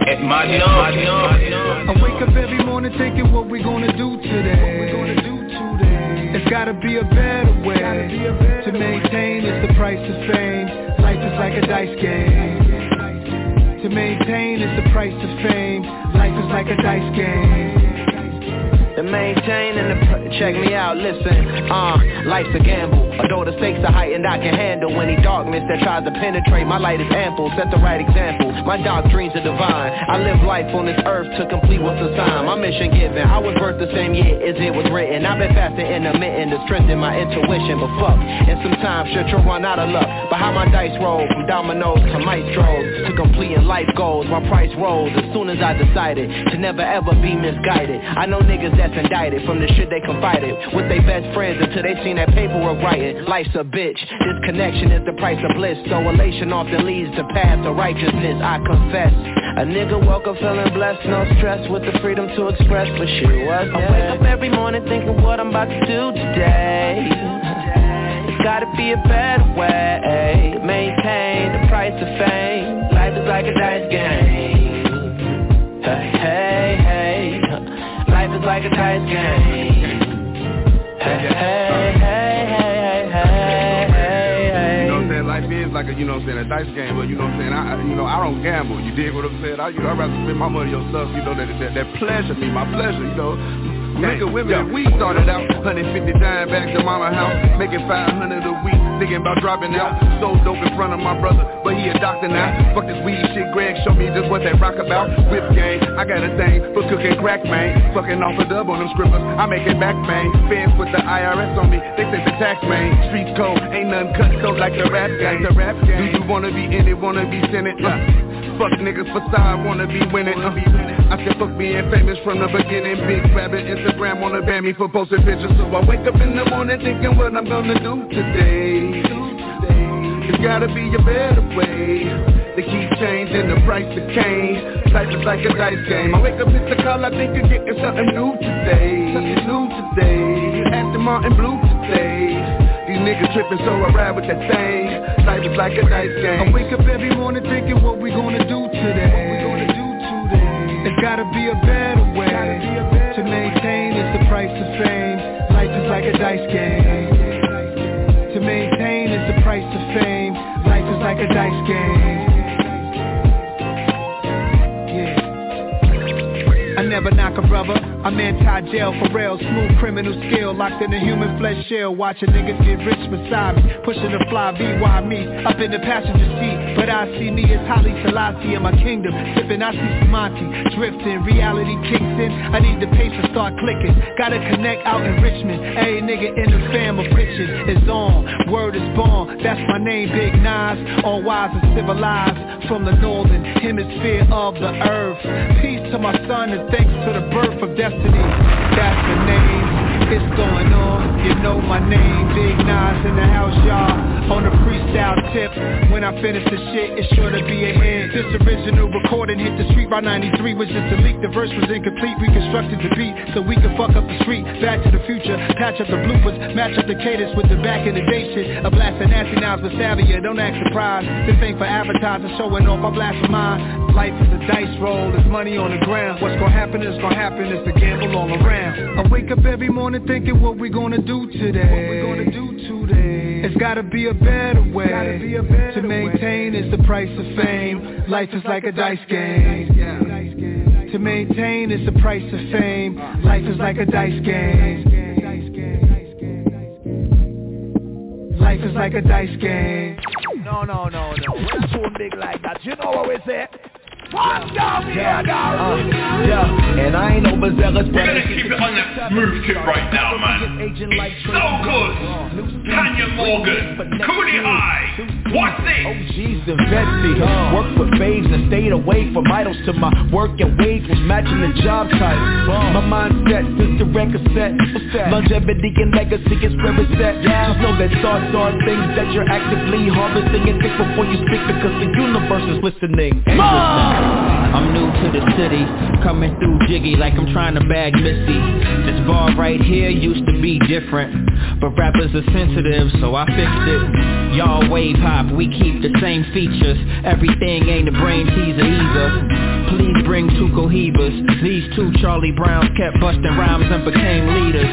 [SPEAKER 25] It's my job.
[SPEAKER 21] I wake up every morning thinking what we gonna do today. What we gonna do today. It's gotta be a better way to maintain. It's the price of fame. Life is like a dice game. To maintain is the price of fame. Life is like a dice game.
[SPEAKER 29] To maintain and to check me out, listen, uh, life's a gamble. Although the stakes are heightened, I can handle any darkness that tries to penetrate. My light is ample, set the right example. My dark dreams are divine. I live life on this earth to complete what's assigned. My mission given, I was birthed the same year as it was written. I've been fasting intermittent to strengthen my intuition, but fuck. And sometimes shit you'll run out of luck. But how my dice roll from dominoes to maestros to completing life goals. My price rose as soon as I decided to never ever be misguided. I know niggas that's indicted from the shit they confided with their best friends until they seen that paperwork writing. Life's a bitch. This connection is the price of bliss. So elation often leads to path to righteousness. I confess. A nigga woke up feeling blessed, no stress with the freedom to express, but shit was I wake up every morning thinking what I'm about to do today. It's gotta be a better way. Maintain the price of fame. Life is like a dice game. Hey, hey. Life is like a dice game. Hey, hey, hey, hey, hey, hey, hey.
[SPEAKER 31] You know what I'm saying? Life is like a, you know what I'm saying, a dice game, but you know what I'm saying? I, you know, I don't gamble. You dig what I'm saying? I, you know, I'd rather spend my money on stuff, you know, that, that, that pleasure me, my pleasure, you know. Nigga, women, we started out 150 dime back to mama house, making 500 a week, thinking about dropping out. So dope in front of my brother, but he a doctor now. Fuck this weed shit, Greg, show me just what that rock about. Whip game, I got a thing for cooking crack, man. Fucking off a dub on them scribblers, I make it back, man. Fans put the IRS on me, they say the tax, man. Street code, ain't nothing cut so like the rap game. The rap game. Do you wanna be in it, wanna be it? Uh, fuck niggas facade, wanna be winning. Uh, I said fuck being famous from the beginning. Big rabbit, Instagram wanna ban me for posting pictures. So I wake up in the morning thinking what I'm gonna do today. It's gotta be a better way. They keep changing the price of cane. Life is like a dice game. I wake up, hit the call, I think of getting something new today. Something new today. Aston Martin blue today. These niggas tripping, so I ride with that thing. Life is like a dice game.
[SPEAKER 21] I wake up every morning thinking what we gonna do today. It's gotta be a better way to maintain. It's the price of fame. Life is like a dice game. To maintain is the price of fame. Life is like a dice game. I never knock a brother. I'm anti-jail for real. Smooth criminal skill. Locked in a human flesh shell. Watching niggas get rich beside me. Pushing the fly VY me. Up in the passenger seat. But I see me as Haile Selassie in my kingdom. Sipping, I see Monty. Drifting. Reality kicks in. I need the pace to start clicking. Gotta connect out in Richmond. Hey nigga in the fam of riches is on. Word is born. That's my name, Big Nas. All wise and civilized. From the northern hemisphere of the earth. Peace to my son and thanks to the birth of destiny. That's the name. It's going on. You know my name. Big Nas in the house, y'all. On a freestyle tip. When I finish the shit, it's sure to be a hit. This original recording hit the street by 93 was just a leak. The verse was incomplete. Reconstructed the beat so we could fuck up the street. Back to the future. Patch up the bloopers. Match up the cadence with the back in the day shit. A blast of nasty knives with Savia. Don't act surprised. This ain't for advertising. Showing off. I blast for mine. Life is a dice roll. There's money on the ground. What's gonna happen is gonna happen. It's a gamble all around. I wake up every morning thinking what we gonna do today. What we gonna do today? It's gotta be a better way to maintain. Is the price of fame. Life is like a dice game. To maintain is the price of fame. Life is like a dice game. Life is like a dice game.
[SPEAKER 3] No, no, no, no. We're too big like that. You know what we say?
[SPEAKER 32] Yeah,
[SPEAKER 29] uh, yeah, and I ain't overzealous,
[SPEAKER 9] We're gonna keep it on that smooth tip right now, man. So good. Tanya Morgan, Cooley High. What's this?
[SPEAKER 29] OGs and Betsy Work with babes and stayed away from idols Till my work and wage was matching the job title. My mindset since the record set. Longevity and legacy is where it's at. Just know that thoughts are things that you're actively harvesting. And think before you speak because the universe is listening
[SPEAKER 33] I'm new to the city, coming through jiggy like I'm trying to bag Missy. This bar right here used to be different, but rappers are sensitive, so I fixed it. Y'all wave hop, we keep the same features. Everything ain't a brain teaser either. Please bring two cohibas. These two Charlie Browns kept busting rhymes and became leaders.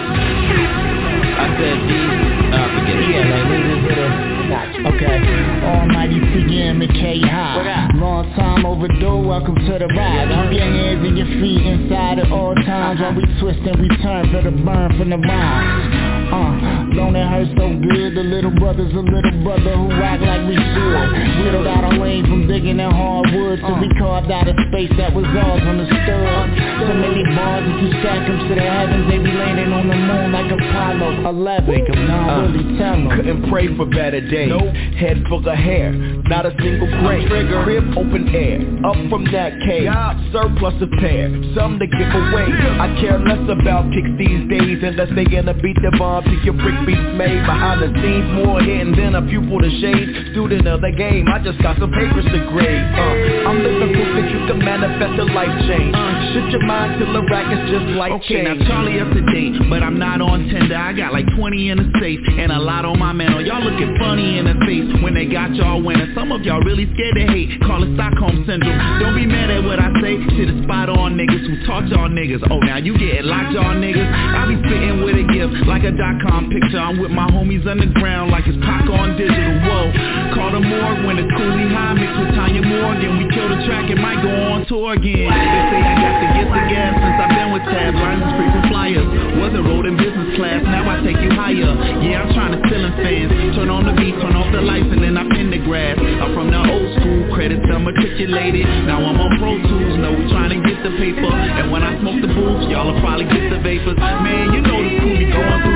[SPEAKER 33] I said these, uh, forget it.
[SPEAKER 34] Yeah, like leaders Okay. Almighty CM McKay High. Long time overdue, welcome to the ride. Keep your hands and your feet inside at all times while we twist and return for the burn from the rhymes. Uh, don't it hurt so good? The little brother's a little brother who act like we should. Whittled out a lane from digging in hardwood, so we carved out a space that was ours understood. So many bars, if you stack them to the heavens, they be landing on the moon like Apollo 11. Now uh, really tell them.
[SPEAKER 29] Couldn't pray for better days. Nope. Head full of hair, not a single gray. Trigger. Crib open air, up from that cave. Surplus of pair, some to give away. I care less about kicks these days unless they gonna beat the bomb to your brick beats made Behind the scenes, more hidden than a pupil to shade. Student of the game, I just got some papers to grade. Uh, I'm living proof that you can manifest a life change. Uh, Shut your mind till the rack is just like
[SPEAKER 35] Okay,
[SPEAKER 29] change.
[SPEAKER 35] now Charlie up to date, but I'm not on Tinder. I got like 20 in the safe, and a lot on my mantle. Y'all looking funny in the face when they got y'all winning Some of y'all really scared to hate, call it Stockholm Syndrome. Don't be mad at what I say, to the spot on niggas who taught y'all niggas. Oh, now you getting locked y'all niggas. I be spitting with a gift, like a dot com picture I'm with my homies underground like it's Pac on digital. Whoa, call the morgue when it's Cooley High mixed with Tanya Morgan. We kill the track and might go on tour again. They say I got to get the gas since I've been with Tab. Lines and free from flyers. Wasn't in business class, now I take you higher. Yeah, I'm trying to fill in fans. Turn on the beat, turn off the lights and then I pin the grass. I'm from the old school, credits I'm matriculated Now I'm on Pro Tools, we trying to get the paper. And when I smoke the booth, y'all will probably get the vapors. Man, you know the crew be going through the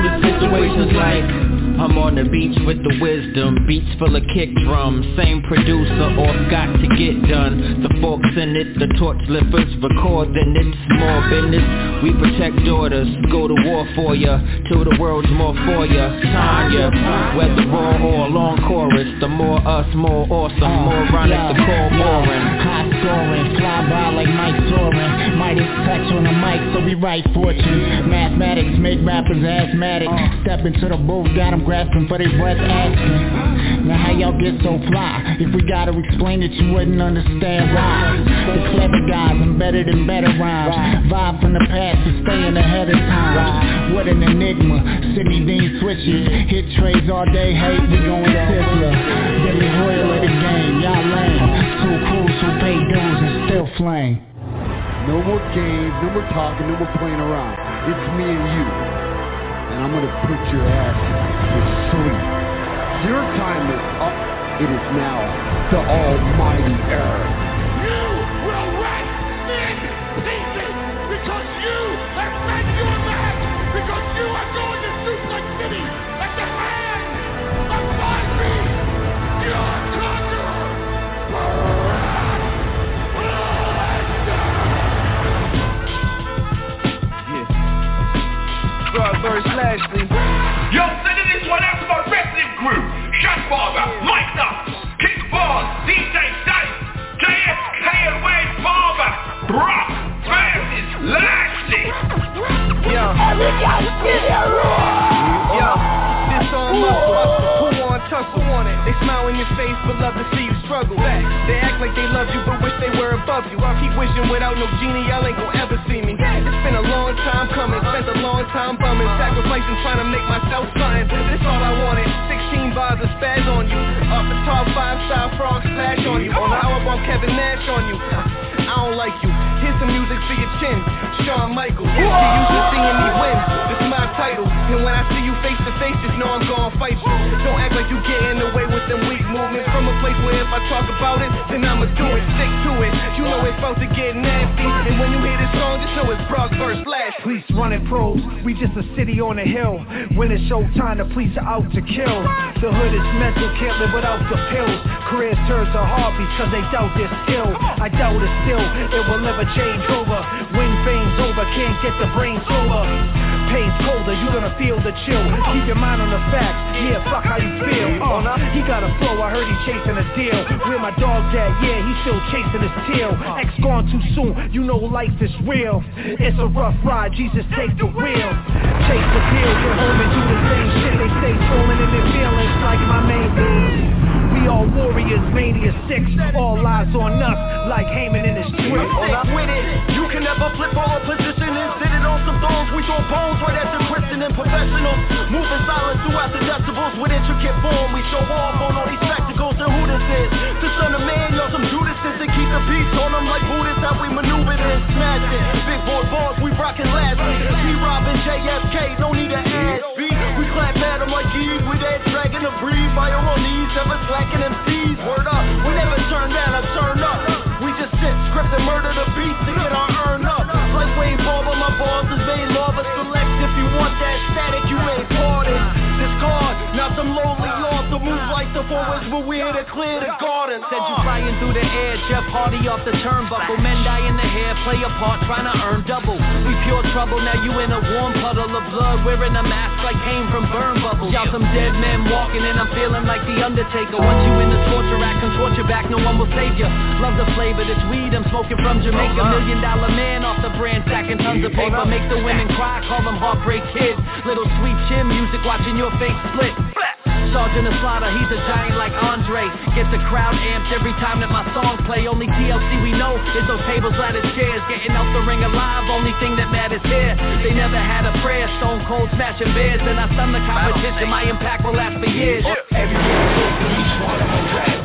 [SPEAKER 35] situations like
[SPEAKER 33] I'm on the beach with the wisdom Beats full of kick drums. Same producer, all got to get done. The forks in it, the torch lifters Recording. It, small business. We protect daughters. Go to war for ya. Till the world's more for ya. Tanya Whether raw or long chorus. The more us, more awesome. More rhyme the core boring.
[SPEAKER 34] High scoring, fly by like Mike Soren Midas touch on the mic so we write fortunes. Mathematics make rappers asthmatic. Uh. Step into the booth, got them grasping for their breath asking. Now how y'all get so fly? If we gotta explain it you wouldn't understand why. The clever guys embedded in better than better rhymes. Vibe from the past to staying ahead of time. What an enigma, Sidney Dean switches. Hit trades all day, hate, we going Sizzler Billy Hoyle of the game, y'all lame. Two crews who pay dues and still flame.
[SPEAKER 24] No more games, no more talking, no more playing around. It's me and you. And I'm gonna put your ass to sleep. Your time is up. It is now the almighty era.
[SPEAKER 32] You will rest in pieces because you have met your match because you are going to Suplex City at the hands of Five Beast, your conqueror, Brock
[SPEAKER 29] Broadverse Lashley.
[SPEAKER 9] Yo, sending this one out to my wrestling crew. Shot Barber, Mike Up, Kick Ball, DJ Dice, JFK and Wade Barber, Brock versus Lashley.
[SPEAKER 29] Yo. Yo. This on muscle. Tussle on it? They smile in your face but love to see you struggle. Back. They act like they love you but wish they were above you. I keep wishing without no genie y'all ain't gon' ever see me. It's been a long time coming, spent a long time bumming, sacrificing trying to make myself something. This all I wanted. 16 bars of spaz on you. Off the top five star frog splash on you. On the hour Kevin Nash on you. I don't like you. Here's some music for your chin. Shawn Michaels. You used to seeing me win. This is my title. And when I see you face to face, just know I'm gonna fight you. Don't act like you getting away with them weak movements. From a place where if I talk about it, then I'ma do it. Stick to it. You know it's about to get nasty. And when you hear this song, just know it's Brock first last.
[SPEAKER 27] Police running probes. We just a city on a hill. When it's showtime, the police are out to kill. The hood is mental, can't live without the pills. Careers turn to hobbies, cause they doubt their skill. I doubt it still, it will never change over. When fame's over, can't get the brain sober. Pain's colder, you gonna feel the chill. Keep your mind on the facts, yeah, fuck how you feel. Uh, he got a flow, I heard he chasing a deal. Where my dog's at, yeah, he still chasing his tail. X gone too soon, you know life is real. It's a rough ride, Jesus take the wheel. Chase the deal, get home and do the same shit. They stay trolling in their feelings like my main We all warriors, mania six. All eyes on us, like Heyman in his trip.
[SPEAKER 29] with it, you can never flip sit it on some. We throw bones right at the Christian and professionals. Moving silent throughout the decibels with intricate form. We show off on all these spectacles and who this is. The son of man, y'all some Judases to keep the peace on them like Buddhists. How we maneuver and smash it. Big boy balls, we rockin' lastly. P-Rawb and JFK, no need to ask. We clap at them like Eve. with that dragging the breed. Fire on knees, never slacking MCs. Word up, we never turn down or turn up. We just sit, script and murder the beat to get our earn up. Like Wayne made lava. Select if you want that static, you ain't parted. Discard, not some lonely the forwards, but we're here to clear the garden.
[SPEAKER 6] Said you flying through the air, Jeff Hardy off the turnbuckle. Men die in the hair, play a part, trying to earn double. We pure trouble, now you in a warm puddle of blood, wearing a mask like came from burn bubbles. Shout some dead men walking, and I'm feeling like the Undertaker. Once you in the torture rack, contort your back, no one will save you. Love the flavor, this weed I'm smoking from Jamaica. Million dollar man off the brand, stacking tons of paper. Make the women cry, call them heartbreak kids. Little sweet chin music, watching your face split. Sergeant of Slaughter, he's a giant like Andre. Get the crowd amped every time that my songs play. Only TLC we know is those tables, ladders, chairs. Getting out the ring alive, only thing that matters here. They never had a prayer, stone cold smashing bears. Then I stun the competition, my impact will last for years.
[SPEAKER 27] Harass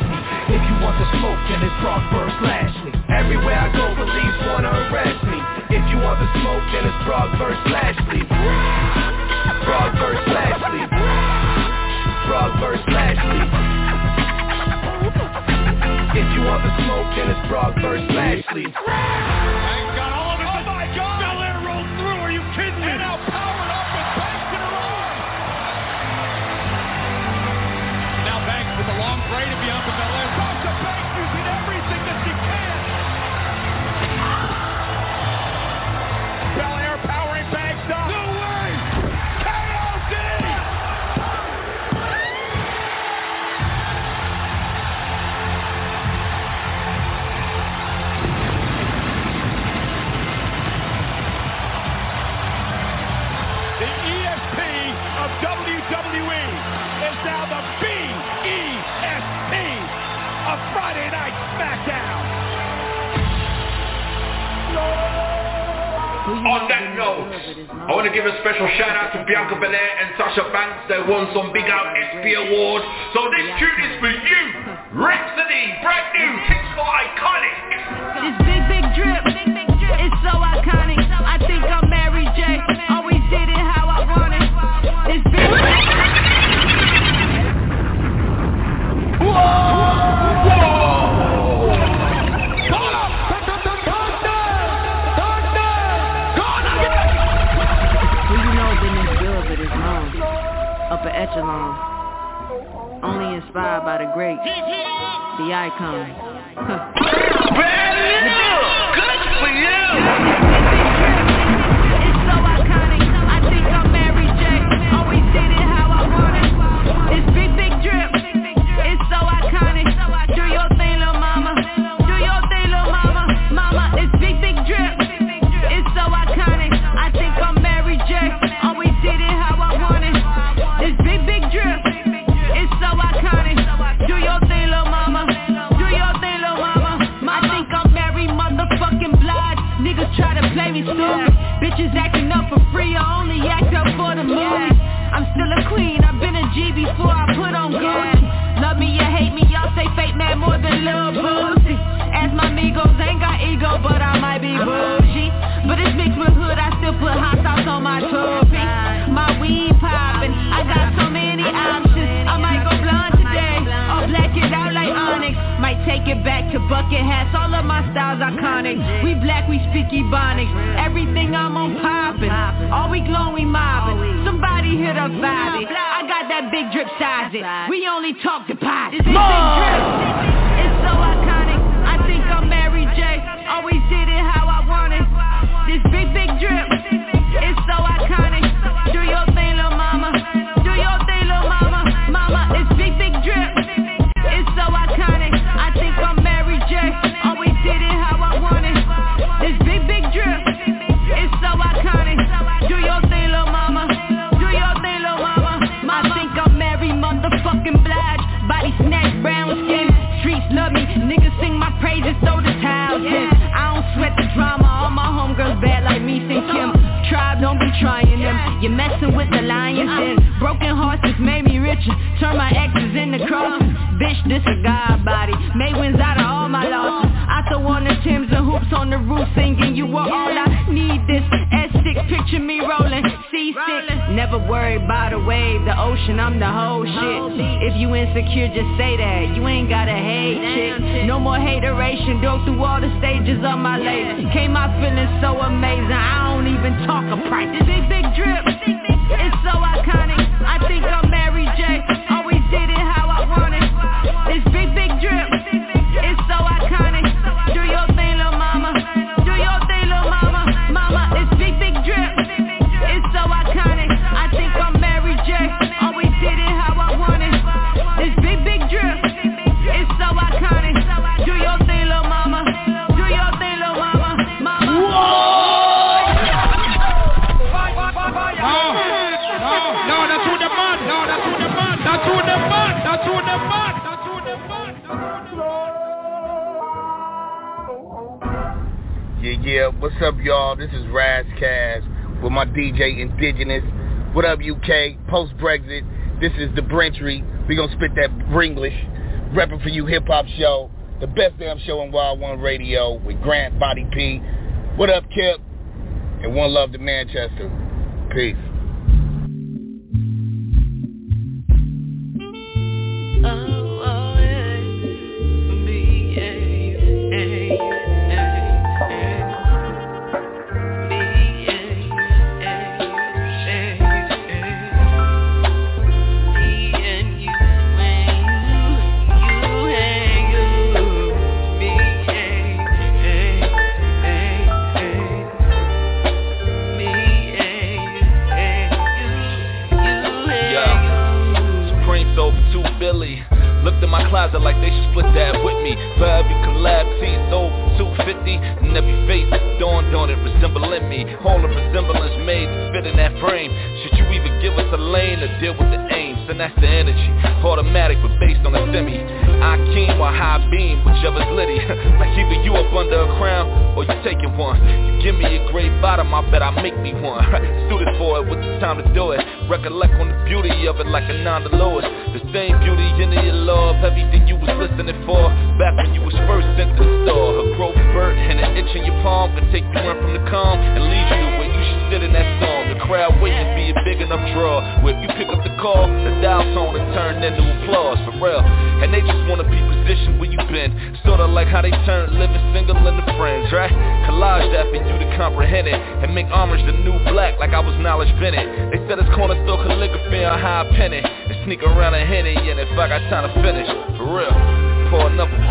[SPEAKER 27] me. If you want the smoke, then it's Brock versus Lashley. Everywhere I go, police wanna arrest me. If you want the smoke, then it's Brock versus Lashley. Brock versus Lashley. Brock versus Lashley. If you want the smoke, then it's Brock versus Lashley.
[SPEAKER 12] Oh my God! Belair rolled through. Are you kidding me?
[SPEAKER 9] On that note, I want to give a special shout out to Bianca Belair and Sasha Banks. They won some big out SP awards. So this tune is for you. Rapsody, brand new, six for iconic.
[SPEAKER 6] This big, big drip, it's so iconic. I think I'm Mary J. Always did it how I want it. This big.
[SPEAKER 36] Who Upper echelon. Only inspired by the great. The icon.
[SPEAKER 12] Good for you!
[SPEAKER 6] It out like Onyx. Might take it back to bucket hats, all of my styles iconic.
[SPEAKER 12] We black, we speak ebonics. Everything I'm on poppin'. All week long we mobbing. Somebody hit up vibe it. I got that big drip size it. We only talk deposit. Big Turn my exes into crosses. Bitch, this a god body. May wins out of all my losses. I throw on the Timbs and hoops on the roof singing. You are all I need this. S6, picture me rolling. C6, never worry about a wave. The ocean, I'm the whole shit. If you insecure, just say that. You ain't gotta hate shit. No more hateration. Go through all the stages of my life. Came out feeling so amazing. I don't even talk a price. Big, big drip. It's so iconic. I think I'm Mary J.
[SPEAKER 3] What's up, y'all? This is Ras Kass with my DJ Indigenous. What up, UK? Post Brexit. This is the Brentry. We gonna spit that Bringlish. Repping for you hip hop show. The best damn show on Wild One Radio with Grant Body P. What up, Kip? And one love to Manchester. Peace.
[SPEAKER 37] Yeah. It and make homage the new black like I was knowledge Bennett. They said it's corner store calligraphy on how I pen it and sneak around a henny and if I got time to finish, for real, pour another.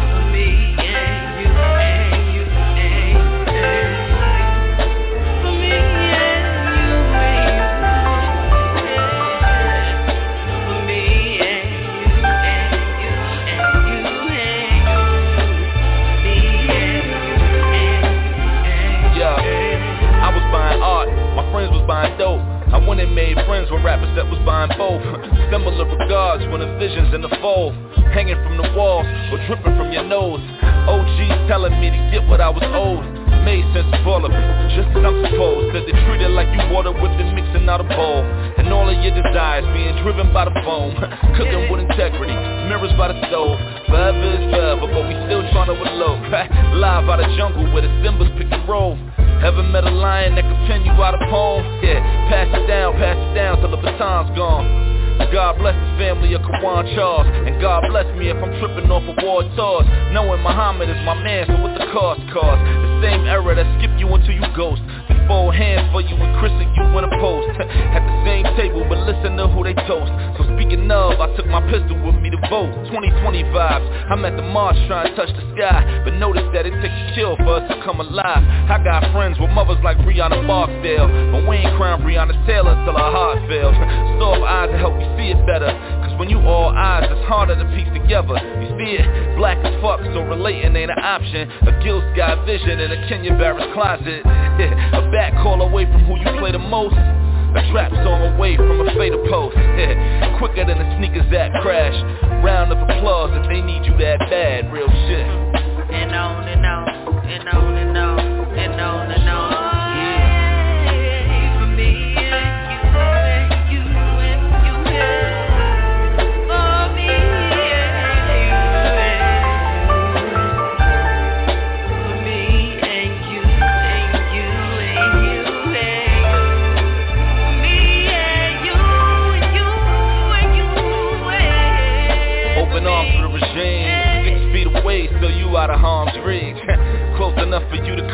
[SPEAKER 37] I'm supposed. Said they treat it like you water with it mixing out a bowl. And all of your desires being driven by the foam. Cooking with integrity, mirrors by the stove. Forever is forever, but we still trying to elope. Live out of jungle where the Simbas pick and roll. Ever met a lion that could pen you out a poem? Yeah, pass it down, pass it down till the baton's gone. God bless the family of Kawan Charles And God bless me if I'm tripping off of war tours Knowing Muhammad is my man, so what the cost cost The era that skip you until you ghost. The four hands for you and christen you in a post. At the same table, but listen to who they toast. So speaking of, I took my pistol with me to vote. 2020 vibes. I'm at the march trying to touch the sky, but notice that it takes a chill for us to come alive. I got friends with mothers like Breonna Barksdale, but we ain't crown Breonna Taylor till our heart fails. Store eyes to help you see it better. Cause when you all eyes, it's harder to piece together. You see it, black as fuck, so relating ain't an option. A Gil Scott vision in a Kenya Barris closet. a back call away from who you play the most. A trap song away from a fatal post. Quicker than the sneakers that crash. Round of applause if they need you that bad. Real shit.
[SPEAKER 38] And on and on,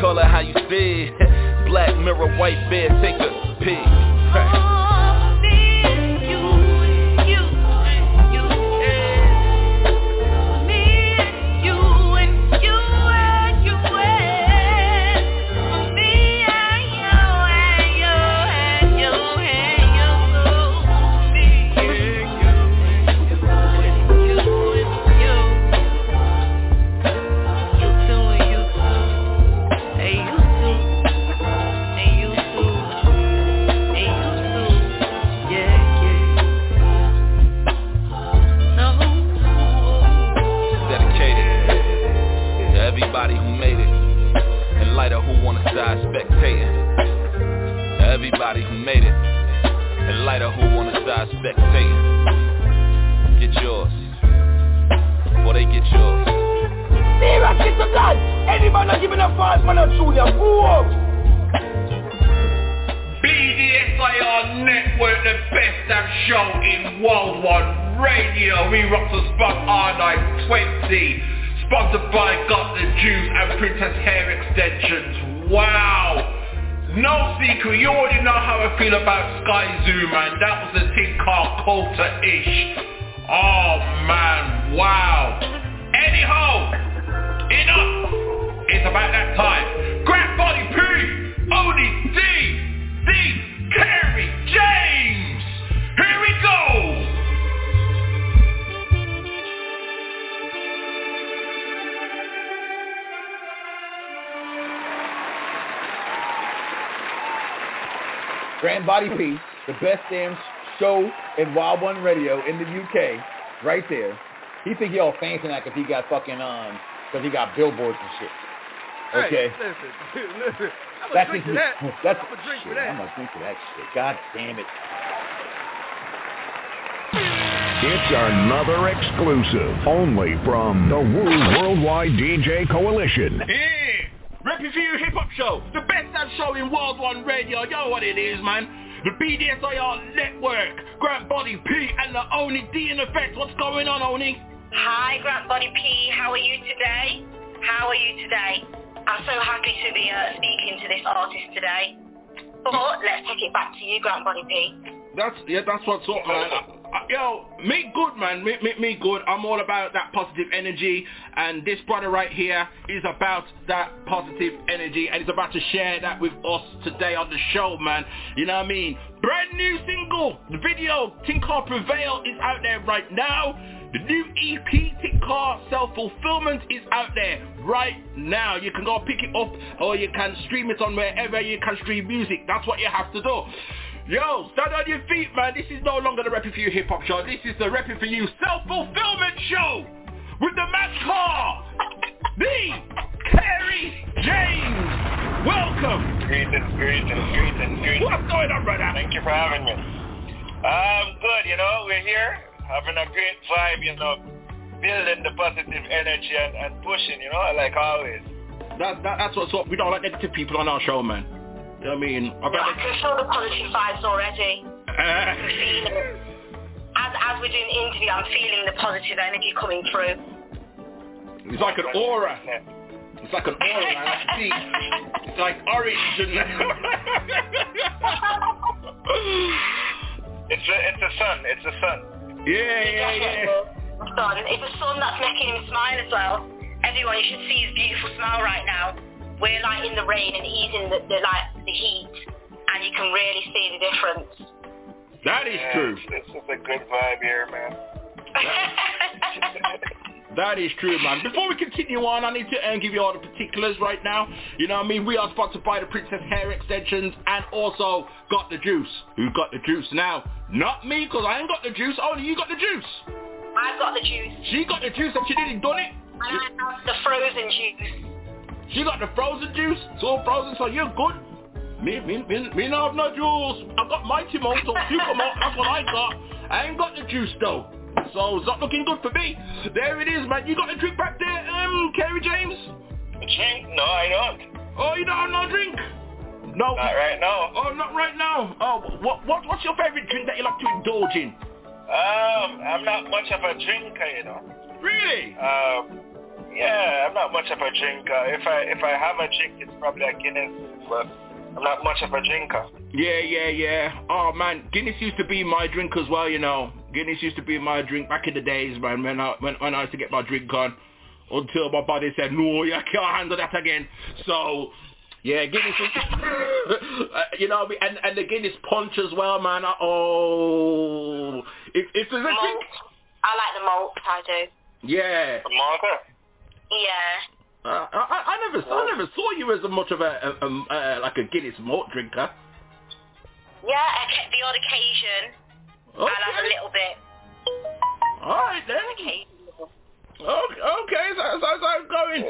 [SPEAKER 37] call it how you see Black mirror, white bed, take a peek.
[SPEAKER 10] about Skyzoo, man. That was a thing called Culture-ish. Body P,
[SPEAKER 39] the best damn show in Wild One Radio in the UK, right there. He think he all fancy now because he got fucking um, because he got billboards and shit. Okay.
[SPEAKER 40] Hey, listen, listen. I'm
[SPEAKER 39] That's
[SPEAKER 40] gonna drink to
[SPEAKER 39] his-
[SPEAKER 40] that.
[SPEAKER 39] that's-
[SPEAKER 40] I'm gonna drink
[SPEAKER 39] shit,
[SPEAKER 40] to that.
[SPEAKER 39] I'm gonna drink to that shit. God damn it.
[SPEAKER 15] It's another exclusive, only from the Woo Worldwide DJ Coalition.
[SPEAKER 10] Yeah! For hip hop show, the best damn show in World One Radio. You know what it is, man. The BDSIR Network, Grant Body P, and the Oni D in effect. What's going on, Oni?
[SPEAKER 41] Hi, Grant Body P. How are you today? How are you today? I'm so happy to be uh, speaking to this artist today. But let's take it back to you, Grant Body P.
[SPEAKER 10] That's yeah, that's what's up, man. I- I- Yo, me good, man. Me, me, me good. I'm all about that positive energy, and this brother right here is about that positive energy, and he's about to share that with us today on the show, man. You know what I mean? Brand new single, the video, Think Car Prevail, is out there right now. The new EP, Think Car Self-Fulfillment, is out there right now. You can go pick it up, or you can stream it on wherever you can stream music. That's what you have to do. Yo, stand on your feet, man. This is no longer the Rapping For You Hip Hop Show. This is the Rapping For You Self-Fulfillment Show with the match car, the Carey James. Welcome.
[SPEAKER 42] Greetings, greetings, greetings, greetings.
[SPEAKER 10] What's going on, brother?
[SPEAKER 42] Thank you for having me. I'm good, you know, we're here having a great vibe, you know, building the positive energy and, and pushing, you know, like always.
[SPEAKER 10] That, that, that's what's up. We don't like negative people on our show, man. You know what I mean? I've
[SPEAKER 41] I
[SPEAKER 10] had
[SPEAKER 41] can feel the positive vibes already.
[SPEAKER 10] a-
[SPEAKER 41] As, as we're doing the interview, I'm feeling the positive energy coming through.
[SPEAKER 10] It's like an aura. It's like an aura, man. I can see. It's like orange and
[SPEAKER 42] It's a, it's a sun. It's a sun.
[SPEAKER 10] Yeah, yeah, yeah.
[SPEAKER 41] Sun. It's a sun that's making him smile as well. Everyone, you should see his beautiful smile right now. We're like in the rain and he's in the, the like the heat, and you can really see the difference.
[SPEAKER 10] That is
[SPEAKER 42] Yeah,
[SPEAKER 10] true.
[SPEAKER 42] This is a good vibe here, man.
[SPEAKER 10] That is true, man. Before we continue on, I need to uh, give you all the particulars right now. You know what I mean? We are sponsored by the Princess Hair Extensions and also Got the Juice. Who got the juice now? Not me, because I ain't got the juice. Only you got the juice.
[SPEAKER 41] I've got the juice.
[SPEAKER 10] She got the juice and she didn't done it.
[SPEAKER 41] I have the frozen juice.
[SPEAKER 10] She got the frozen juice. It's all frozen, so you're good. Me, me, me, me no have no juice. I've got Mighty Malt or Super Malt. That's what I got. I ain't got the juice though. So it's not looking good for me. There it is, man. You got a drink back there, um, Carey James?
[SPEAKER 42] A drink? No, I don't.
[SPEAKER 10] Oh, you don't have no drink? No.
[SPEAKER 42] Not right now.
[SPEAKER 10] Oh, not right now. Oh, what, what, what's your favorite drink that you like to indulge in?
[SPEAKER 42] Um, I'm not much of a drinker, you know.
[SPEAKER 10] Really?
[SPEAKER 42] Um, yeah, I'm not much of a drinker. If I if I have a drink, it's probably a Guinness, but I'm not much of a drinker.
[SPEAKER 10] Yeah, yeah, yeah. Oh man, Guinness used to be my drink as well. You know, Guinness used to be my drink back in the days, man. When I when, when I used to get my drink on, until my body said no, you can't handle that again. So. Yeah, Guinness is, uh, you know, and and the Guinness punch as well, man. Oh, if if there's a drink,
[SPEAKER 41] I like the malt. I do.
[SPEAKER 10] yeah.
[SPEAKER 42] Malta?
[SPEAKER 41] Yeah.
[SPEAKER 10] Uh, I, I I never I never saw you as a much of a, a, a uh, like a Guinness malt drinker.
[SPEAKER 41] Yeah, the odd occasion. I'll have a little bit.
[SPEAKER 10] All right then.
[SPEAKER 41] Okay.
[SPEAKER 10] Okay, okay, so, so, so I'm going.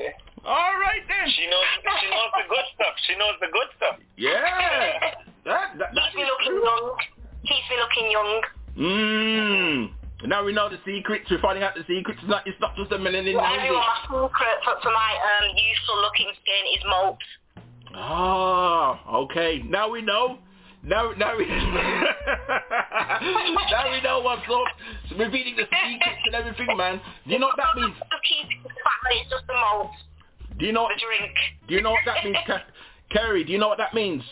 [SPEAKER 10] All right then.
[SPEAKER 42] She knows she knows the good stuff. She knows the good stuff.
[SPEAKER 10] Yeah. That, that,
[SPEAKER 41] Keeps me looking young. Keeps me looking young.
[SPEAKER 10] Mmm. Now we know the secrets. We're finding out the secrets. It's not, it's not just a melanin
[SPEAKER 41] Well, my secret for, for my um, youthful looking skin is malt.
[SPEAKER 10] Ah, okay. Now we know. Now, now we, now we know what's up. Revealing the secrets and everything, man. Do you know what that means?
[SPEAKER 41] The key is the fact that it's just the malt.
[SPEAKER 10] Do you know?
[SPEAKER 41] The drink.
[SPEAKER 10] Do you know what that means, Carey? Do you know what that means?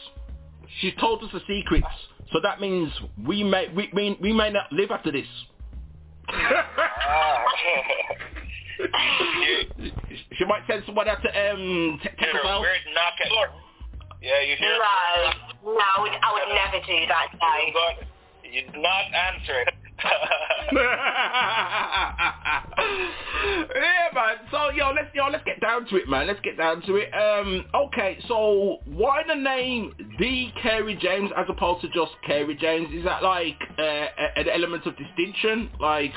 [SPEAKER 10] She's told us the secrets, so that means we may we we, we may not live after this. She might send someone out to um t- take
[SPEAKER 42] You're
[SPEAKER 10] us
[SPEAKER 42] a
[SPEAKER 10] out.
[SPEAKER 42] weird knock at Yeah, you hear
[SPEAKER 41] No, no, I would, I would never do that,
[SPEAKER 42] You
[SPEAKER 41] no.
[SPEAKER 42] you did not answer it.
[SPEAKER 10] yeah, man. So yo, let's yo, let's get down to it, man. Let's get down to it. Um, okay. So why the name the Carey James as opposed to just Carey James? Is that like uh, an element of distinction? Like,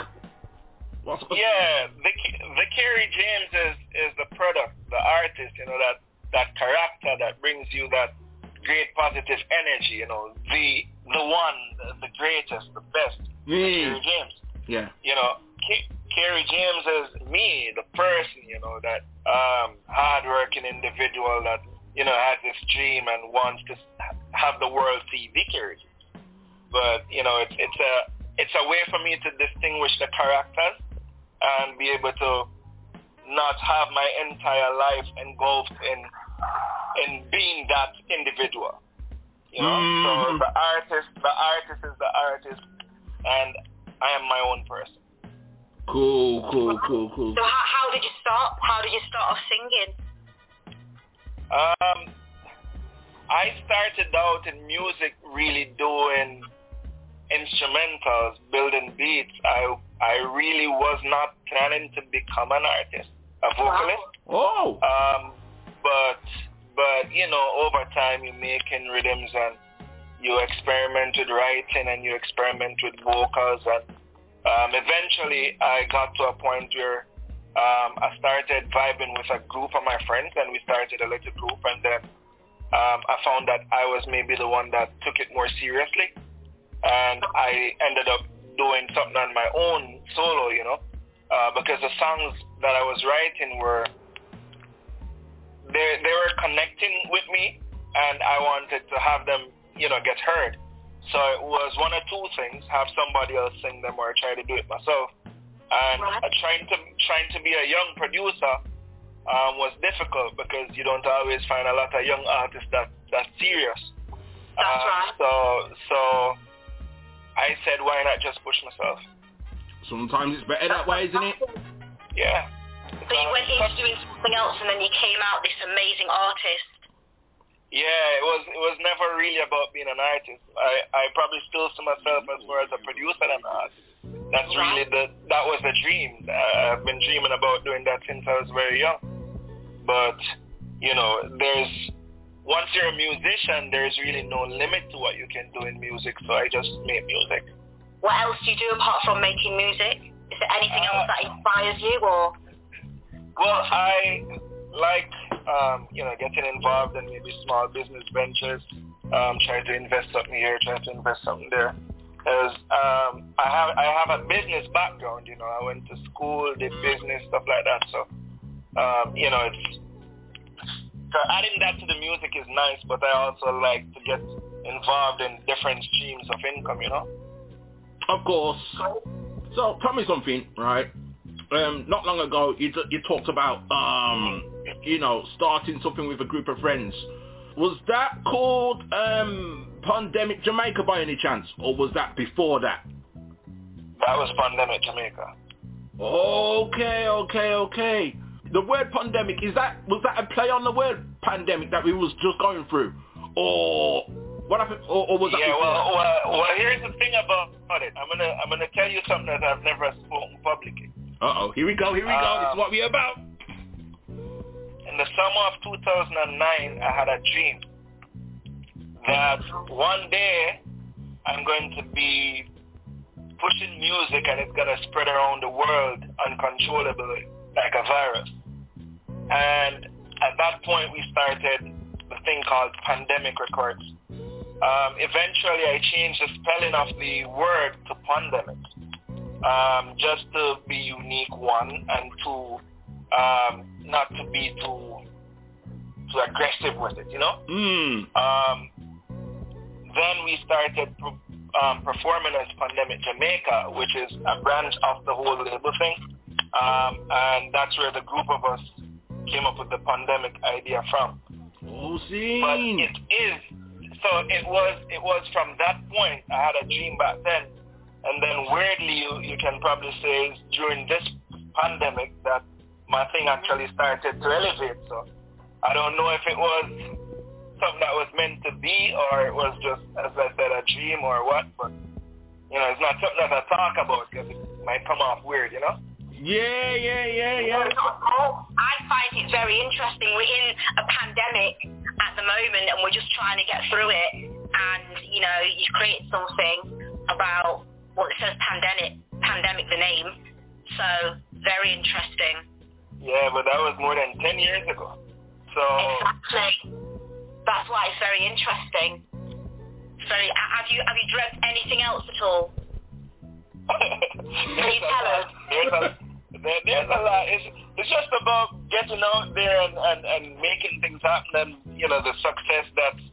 [SPEAKER 10] what's
[SPEAKER 42] yeah, the the Carey James is is the product, the artist, you know that that character that brings you that great positive energy, you know, the the one, the, the greatest, the best,
[SPEAKER 10] Mm.
[SPEAKER 42] Carey James.
[SPEAKER 10] Yeah.
[SPEAKER 42] You know, K- Carey James is me, the person, you know, that um hardworking individual that you know has this dream and wants to have the world see the Carey James. But you know, it's it's a it's a way for me to distinguish the characters and be able to not have my entire life engulfed in in being that individual. You know,
[SPEAKER 10] Mhm.
[SPEAKER 42] so the artist, the artist is the artist, and I am my own person.
[SPEAKER 10] Cool, cool, cool, cool.
[SPEAKER 41] So how, how did you start? How did you start off singing?
[SPEAKER 42] Um, I started out in music really doing instrumentals, building beats. I I really was not planning to become an artist, a vocalist.
[SPEAKER 10] Oh.
[SPEAKER 42] Um, but but you know, over time you're making rhythms and you experiment with writing and you experiment with vocals and um, eventually I got to a point where um, I started vibing with a group of my friends and we started a little group and then um, I found that I was maybe the one that took it more seriously and I ended up doing something on my own solo, you know, uh, because the songs that I was writing were they they were connecting with me, and I wanted to have them, you know, get heard. So it was one or two things: have somebody else sing them, or try to do it myself. And uh, trying to trying to be a young producer, um, was difficult because you don't always find a lot of young artists that that's serious.
[SPEAKER 41] That's
[SPEAKER 42] Um,
[SPEAKER 41] right.
[SPEAKER 42] So so I said, why not just push myself?
[SPEAKER 9] Sometimes it's better that way, isn't it?
[SPEAKER 42] Yeah.
[SPEAKER 41] So you went into doing something else and then you came out this amazing artist.
[SPEAKER 42] Yeah, it was it was never really about being an artist. I I probably still see myself as far as a producer than an artist. That's really the that was the dream. Uh, I've been dreaming about doing that since I was very young. But you know, there's once you're a musician, there's really no limit to what you can do in music. So I just make music.
[SPEAKER 41] What else do you do apart from making music? Is there anything else that inspires you or?
[SPEAKER 42] Well, I like um, you know getting involved in maybe small business ventures. Um, trying to invest something here, trying to invest something there. Because um, I have I have a business background. You know, I went to school, did business stuff like that. So um, you know, it's so adding that to the music is nice, but I also like to get involved in different streams of income. You know.
[SPEAKER 9] Of course. So tell me something, right? Um, not long ago, you you talked about um, you know, starting something with a group of friends. Was that called um, Pandemic Jamaica by any chance, or was that before that?
[SPEAKER 42] That was Pandemic Jamaica.
[SPEAKER 9] Okay, okay, okay. The word pandemic is that was that a play on the word pandemic that we was just going through, or what happened, or, or was that?
[SPEAKER 42] Yeah, well, well, well, here's the thing about it. I'm gonna, I'm gonna tell you something that I've never spoken publicly.
[SPEAKER 9] Uh oh, here we go, here we go. This is what we about.
[SPEAKER 42] In the summer of 2009, I had a dream that one day I'm going to be pushing music and it's gonna spread around the world uncontrollably, like a virus. And at that point, we started the thing called Pandemic Records. Um, eventually, I changed the spelling of the word to pandemic, um, just to be unique, one, and two, um, not to be too too aggressive with it, you know.
[SPEAKER 9] Mm.
[SPEAKER 42] Um, then we started um, performing as Pandemic Jamaica, which is a branch of the whole label thing, um, and that's where the group of us came up with the pandemic idea from.
[SPEAKER 9] Oh, see.
[SPEAKER 42] But it is so it was it was from that point I had a dream back then, and then weirdly you you can probably say during this pandemic that my thing actually started to elevate. So I don't know if it was something that was meant to be or it was just as I said a dream or what, but you know it's not something that I talk about because it might come off weird, you know.
[SPEAKER 9] Yeah, yeah, yeah, yeah.
[SPEAKER 41] I find it very interesting. We're in a pandemic at the moment and we're just trying to get through it. And, you know, you create something about what it says pandemic, pandemic the name. So, very interesting.
[SPEAKER 42] Yeah, but that was more than ten years ago. So
[SPEAKER 41] Exactly. That's why it's very interesting. Very, have you, have you dreamt anything else at all? You tell us?
[SPEAKER 42] there's a there, there's a lot. It's it's just about getting out there and, and, and making things happen and you know the success that's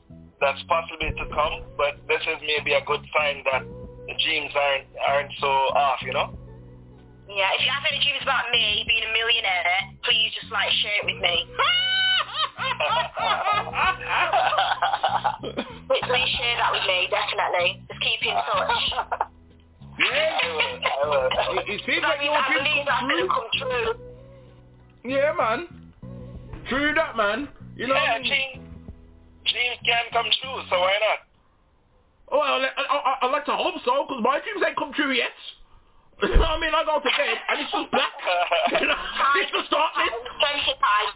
[SPEAKER 42] that's possibly to come. But this is maybe a good sign that the dreams aren't aren't so off, you know.
[SPEAKER 41] Yeah, if you have any dreams about me being a millionaire, please just like share it with me. please, please share that with me, definitely. Just keep in touch.
[SPEAKER 9] Yeah, it, it seems
[SPEAKER 41] I
[SPEAKER 9] like your dreams
[SPEAKER 41] believe
[SPEAKER 9] come true.
[SPEAKER 41] come true.
[SPEAKER 9] Yeah, man. True that, man. You know
[SPEAKER 42] yeah,
[SPEAKER 9] what I mean?
[SPEAKER 42] dreams dreams can come true, so why not?
[SPEAKER 9] Oh, I, I, I, I like to hope so, because my dreams ain't come true yet. you know what I mean? I go to bed, and it's just black. you know, it's the start list.
[SPEAKER 41] Plenty of time.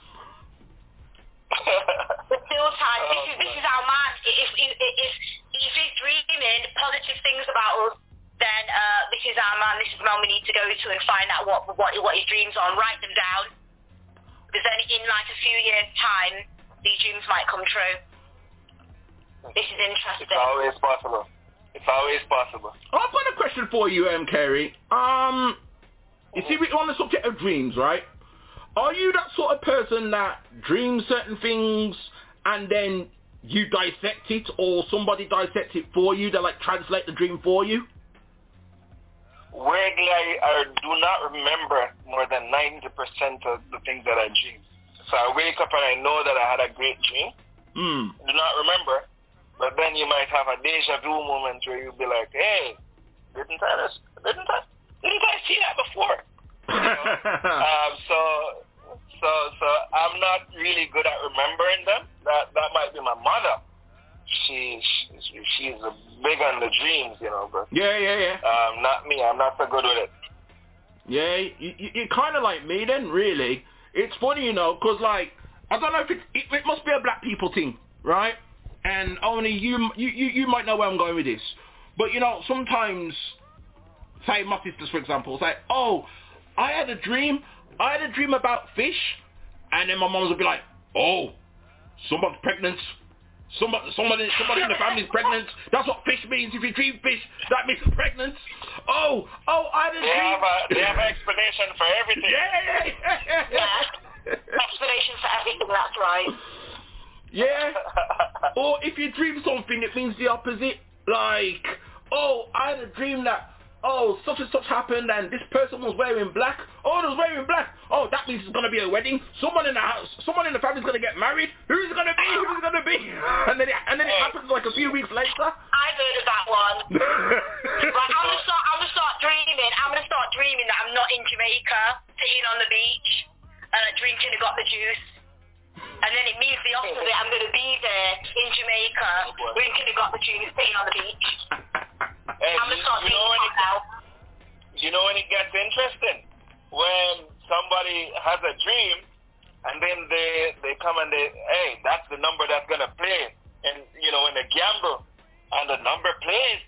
[SPEAKER 41] There's still time. This is this is our man. If if if if he's dreaming positive things about us, then uh, this is our man. This is the man we need to go to and find out what what what his dreams are and write them down. Because then in like a few years' time, these dreams might come true. This is interesting.
[SPEAKER 42] It's always possible. It's always possible.
[SPEAKER 9] I've got a question for you, M. Carey. Um, you see, we're on the subject of dreams, right? Are you that sort of person that dreams certain things and then you dissect it, or somebody dissects it for you? They like translate the dream for you?
[SPEAKER 42] Weirdly, I, I do not remember more than 90% of the things that I dream. So I wake up and I know that I had a great dream.
[SPEAKER 9] Hmm.
[SPEAKER 42] Do not remember. But then you might have a deja vu moment where you'll be like, hey, didn't I, just, didn't I, didn't I see that before? You know? um, so, so, so I'm not really good at remembering them. That that might be my mother. She, she she's a big on the dreams, you know. But
[SPEAKER 9] Yeah, yeah, yeah.
[SPEAKER 42] um, not me. I'm not so good with it.
[SPEAKER 9] Yeah, you, you, you're kind of like me then, really. It's funny, you know, 'cause like, I don't know if it, it, it must be a black people thing, right? And only you, you, you, you might know where I'm going with this. But, you know, sometimes, say my sisters, for example, say, oh, I had a dream, I had a dream about fish. And then my mom would be like, oh, somebody's pregnant. Somebody, somebody, somebody in the family's pregnant. That's what fish means. If you dream fish, that means pregnant. Oh, oh, I had a
[SPEAKER 42] They
[SPEAKER 9] dream.
[SPEAKER 42] have a they have an explanation for everything.
[SPEAKER 9] Yeah, yeah,
[SPEAKER 41] Yeah. Explanation for everything, that's right.
[SPEAKER 9] Yeah. or if you dream something, it means the opposite. Like, oh, I had a dream that, oh, such and such happened and this person was wearing black. Oh, they was wearing black. Oh, that means it's going to be a wedding. Someone in the house, someone in the family's going to get married. Who's it going to be? Who's it going to be? And then, it, and then it happens like a few weeks later.
[SPEAKER 41] I've heard of that one. right, I'm gonna start. I'm gonna start dreaming. I'm gonna start dreaming that I'm not in Jamaica, sitting on the beach, uh, drinking a got the juice. And then it means the opposite. I'm gonna be there in Jamaica, drinking a got the juice, sitting on the beach.
[SPEAKER 42] Hey,
[SPEAKER 41] I'm gonna start
[SPEAKER 42] you, you know
[SPEAKER 41] dreaming
[SPEAKER 42] when
[SPEAKER 41] now.
[SPEAKER 42] You know when it gets interesting? When somebody has a dream and then they they come and they hey, that's the number that's gonna play and you know, when they gamble and the number plays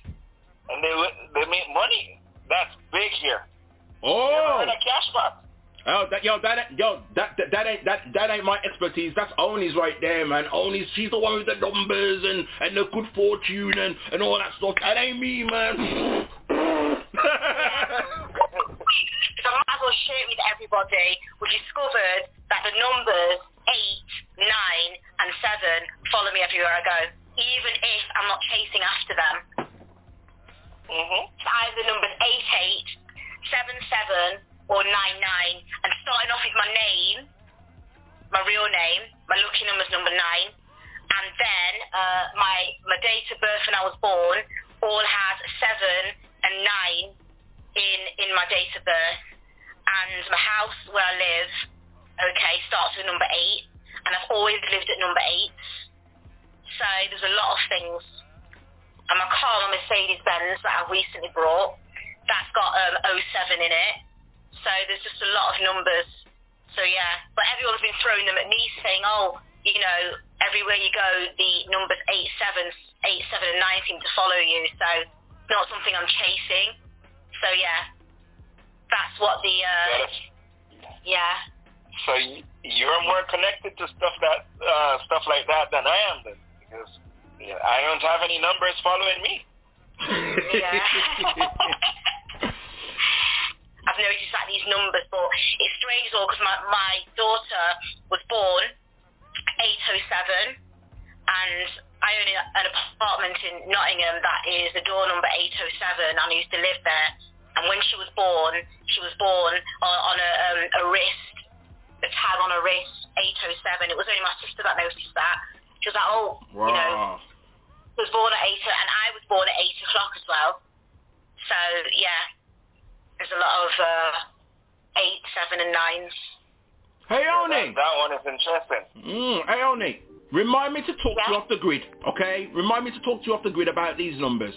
[SPEAKER 42] and they they make money. That's big here.
[SPEAKER 9] Oh.
[SPEAKER 42] And a cash box.
[SPEAKER 9] Oh, that, yo, that, ain't- yo, that, that, that ain't, that, that ain't my expertise. That's Oni's right there, man. Oni, she's the one with the numbers and, and the good fortune and, and all that stuff. That ain't me, man.
[SPEAKER 41] So I might as well share it with everybody. We discovered that the numbers 8, 9 and 7 follow me everywhere I go, even if I'm not chasing after them.
[SPEAKER 42] Mm-hmm.
[SPEAKER 41] So either numbers 8, 8, 7, 7 or 9, 9. And starting off with my name, my real name, my lucky number's number 9. And then uh, my, my date of birth when I was born all has 7 and 9 in, in my date of birth and my house where I live, okay, starts with number eight, and I've always lived at number eight. So there's a lot of things. And my car, my Mercedes Benz that I've recently brought, that's got um, 07 in it. So there's just a lot of numbers. So yeah, but everyone's been throwing them at me saying, oh, you know, everywhere you go, the numbers 8, 7, 8, 7 and 9 seem to follow you. So not something I'm chasing. So yeah, that's what the, uh, yeah.
[SPEAKER 42] So you're more connected to stuff that uh, stuff like that than I am, then, because yeah, I don't have any numbers following me.
[SPEAKER 41] I've noticed that these numbers, but it's strange though because my, my daughter was born 807 and I own an apartment in Nottingham that is the door number 807 and I used to live there. And when she was born, she was born on, on a, um, a wrist, a tag on a wrist, 807. It was only my sister that noticed that. She was like, oh, you know, was born at 8 and I was born at 8 o'clock as well. So, yeah, there's a lot of uh, 8, 7 and 9s.
[SPEAKER 9] Hey, Oni.
[SPEAKER 42] That one is interesting.
[SPEAKER 9] Mm, hey, Oni. Remind me to talk to you off the grid, okay? Remind me to talk to you off the grid about these numbers.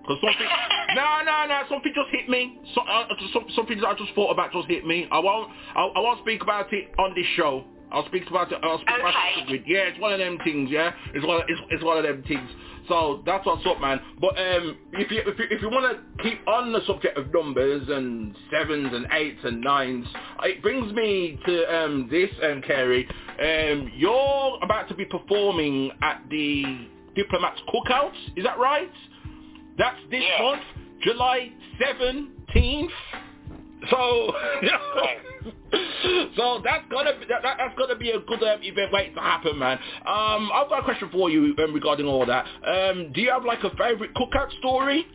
[SPEAKER 9] Because something... no, no, no. Something just hit me. So, uh, some, something that I just thought about just hit me. I won't... I, I won't speak about it on this show. I'll speak about it. I'll speak about it off the grid. Yeah, it's one of them things. Yeah, it's one. Of, it's, it's one of them things. So that's what's up, man. But um, if you if you, if you want to keep on the subject of numbers and sevens and eights and nines, it brings me to um, this, um, Carey. Um, you're about to be performing at the Diplomats Cookout. Is that right? That's this month, July seventeenth. So, so that's gonna be, that, that- that's gonna be a good um, event waiting to happen, man. Um, I've got a question for you um, regarding all that. Um, do you have like a favorite cookout story?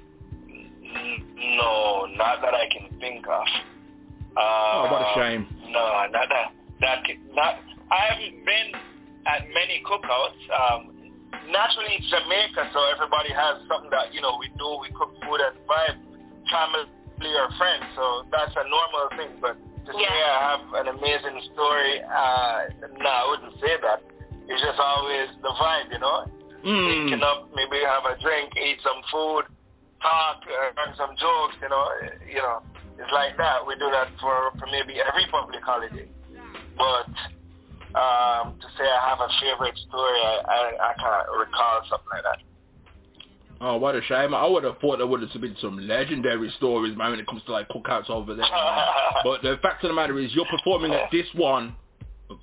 [SPEAKER 42] No, not that I can think of. Uh,
[SPEAKER 9] Oh, what a shame.
[SPEAKER 42] No, not that. That not I haven't been at many cookouts. Um, naturally, it's Jamaica, so everybody has something that you know we do. We cook food and vibe, family or friends. So that's a normal thing. But to say I have an amazing story, uh, no, I wouldn't say that. It's just always the vibe, you know.
[SPEAKER 9] Mm.
[SPEAKER 42] Waking up, maybe have a drink, eat some food, talk, uh, run some jokes, you know. You know, it's like that. We do that for, for maybe every public holiday. But um, to say I have a favorite story, I, I, I can't recall something like that.
[SPEAKER 9] Oh, what a shame. I would have thought there would have been some legendary stories, man, when it comes to like cookouts over there. but the fact of the matter is you're performing at this one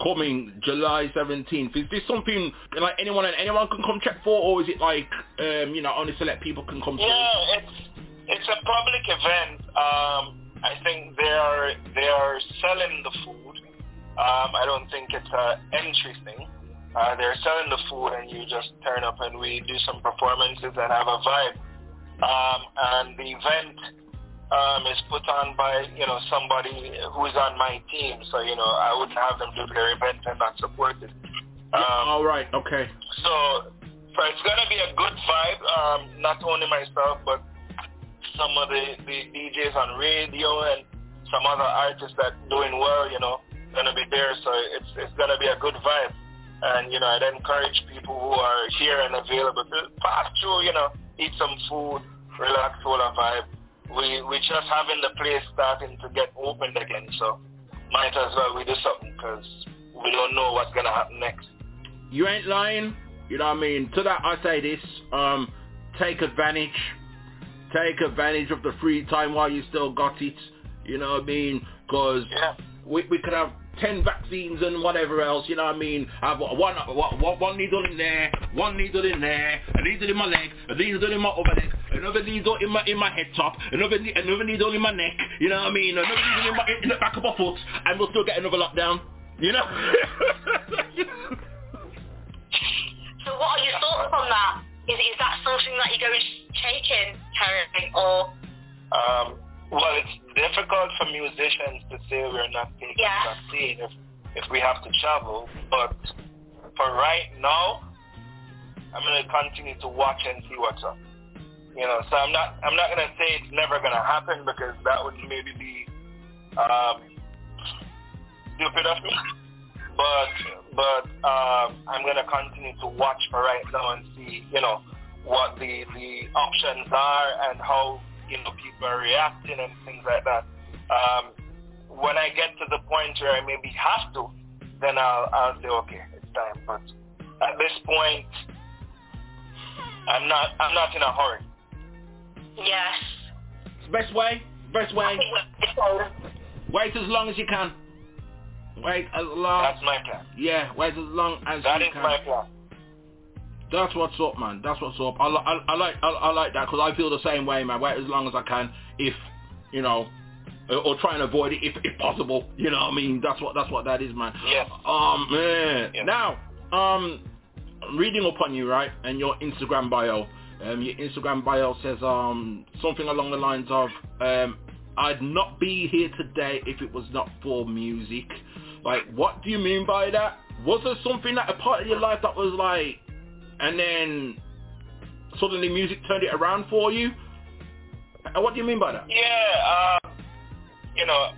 [SPEAKER 9] coming July 17th. Is this something like anyone and anyone can come check for or is it like, um, you know, only select people can come?
[SPEAKER 42] Yeah, it's it's a public event. Um, I think they are they are selling the food. Um, I don't think it's a entry thing. Uh, they're selling the food and you just turn up and we do some performances and have a vibe. Um, and the event um, is put on by, you know, somebody who is on my team. So, you know, I wouldn't have them do their event and not support it. Um,
[SPEAKER 9] All right, okay.
[SPEAKER 42] so, so it's going to be a good vibe. Um, not only myself, but some of the, the DJs on radio and some other artists that doing well, you know, going to be there. So it's, it's going to be a good vibe. And, you know, I'd encourage people who are here and available to pass through, you know, eat some food, relax, hold a vibe. We, we just having the place starting to get opened again. So might as well we do something because we don't know what's going to happen next.
[SPEAKER 9] You ain't lying. You know what I mean? To that I say this, um, take advantage. Take advantage of the free time while you still got it. You know what I mean? Because we, we could have 10 vaccines and whatever else, you know what I mean? I've got one, one, one needle in there, one needle in there, a needle in my leg, a needle in my other leg, another needle in my in my head top, another another needle in my neck, you know what I mean? Another needle in, my, in the back of my foot, and we'll still get another lockdown, you know?
[SPEAKER 41] So what are your thoughts on that? Is, is that something that you're going to take in, Terry, or...
[SPEAKER 42] Um, well, it's difficult for musicians to say we're not taking
[SPEAKER 41] Yeah.
[SPEAKER 42] vaccine if, if we have to travel, but for right now, I'm going to continue to watch and see what's up. You know, so I'm not I'm not going to say it's never going to happen because that would maybe be um, stupid of me. But but um, I'm going to continue to watch for right now and see, you know, what the the options are and how you know people are reacting and things like that. Um, when I get to the point where I maybe have to, then I'll I'll say okay, it's time. But at this point, I'm not I'm not in a hurry.
[SPEAKER 41] Yes.
[SPEAKER 9] Best way, best way. Wait as long as you can. Wait as long.
[SPEAKER 42] That's my plan.
[SPEAKER 9] Yeah, wait as long as
[SPEAKER 42] That
[SPEAKER 9] you
[SPEAKER 42] is
[SPEAKER 9] can.
[SPEAKER 42] my plan.
[SPEAKER 9] That's what's up, man. That's what's up. I, I, I like I, I like that because I feel the same way, man. Wait as long as I can, if you know, or, or try and avoid it if, if possible. You know what I mean? That's what that's what that is, man.
[SPEAKER 42] Yes.
[SPEAKER 9] Um, man. Now, um, reading up on you, right, and your Instagram bio. Um, your Instagram bio says um something along the lines of um I'd not be here today if it was not for music. Like, what do you mean by that? Was there something that a part of your life that was like, and then suddenly music turned it around for you? Uh, What do you mean by that?
[SPEAKER 42] Yeah, uh, you know,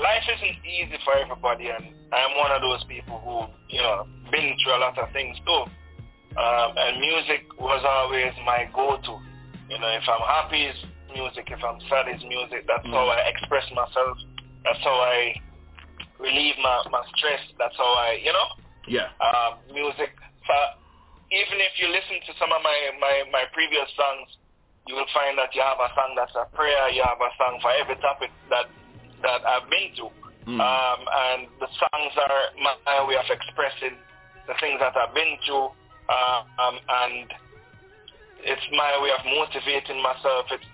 [SPEAKER 42] life isn't easy for everybody, and I'm one of those people who, you know, been through a lot of things too. Um, and music was always my go-to. You know, if I'm happy, it's music. If I'm sad, it's music. That's how I express myself. That's how I relieve my, my stress. That's how I, you know,
[SPEAKER 9] Yeah.
[SPEAKER 42] um, music. So even if you listen to some of my, my, my previous songs, you will find that you have a song that's a prayer, you have a song for every topic that, that I've been to. Um, and the songs are my, my way of expressing the things that I've been through, uh, um, and it's my way of motivating myself. It's,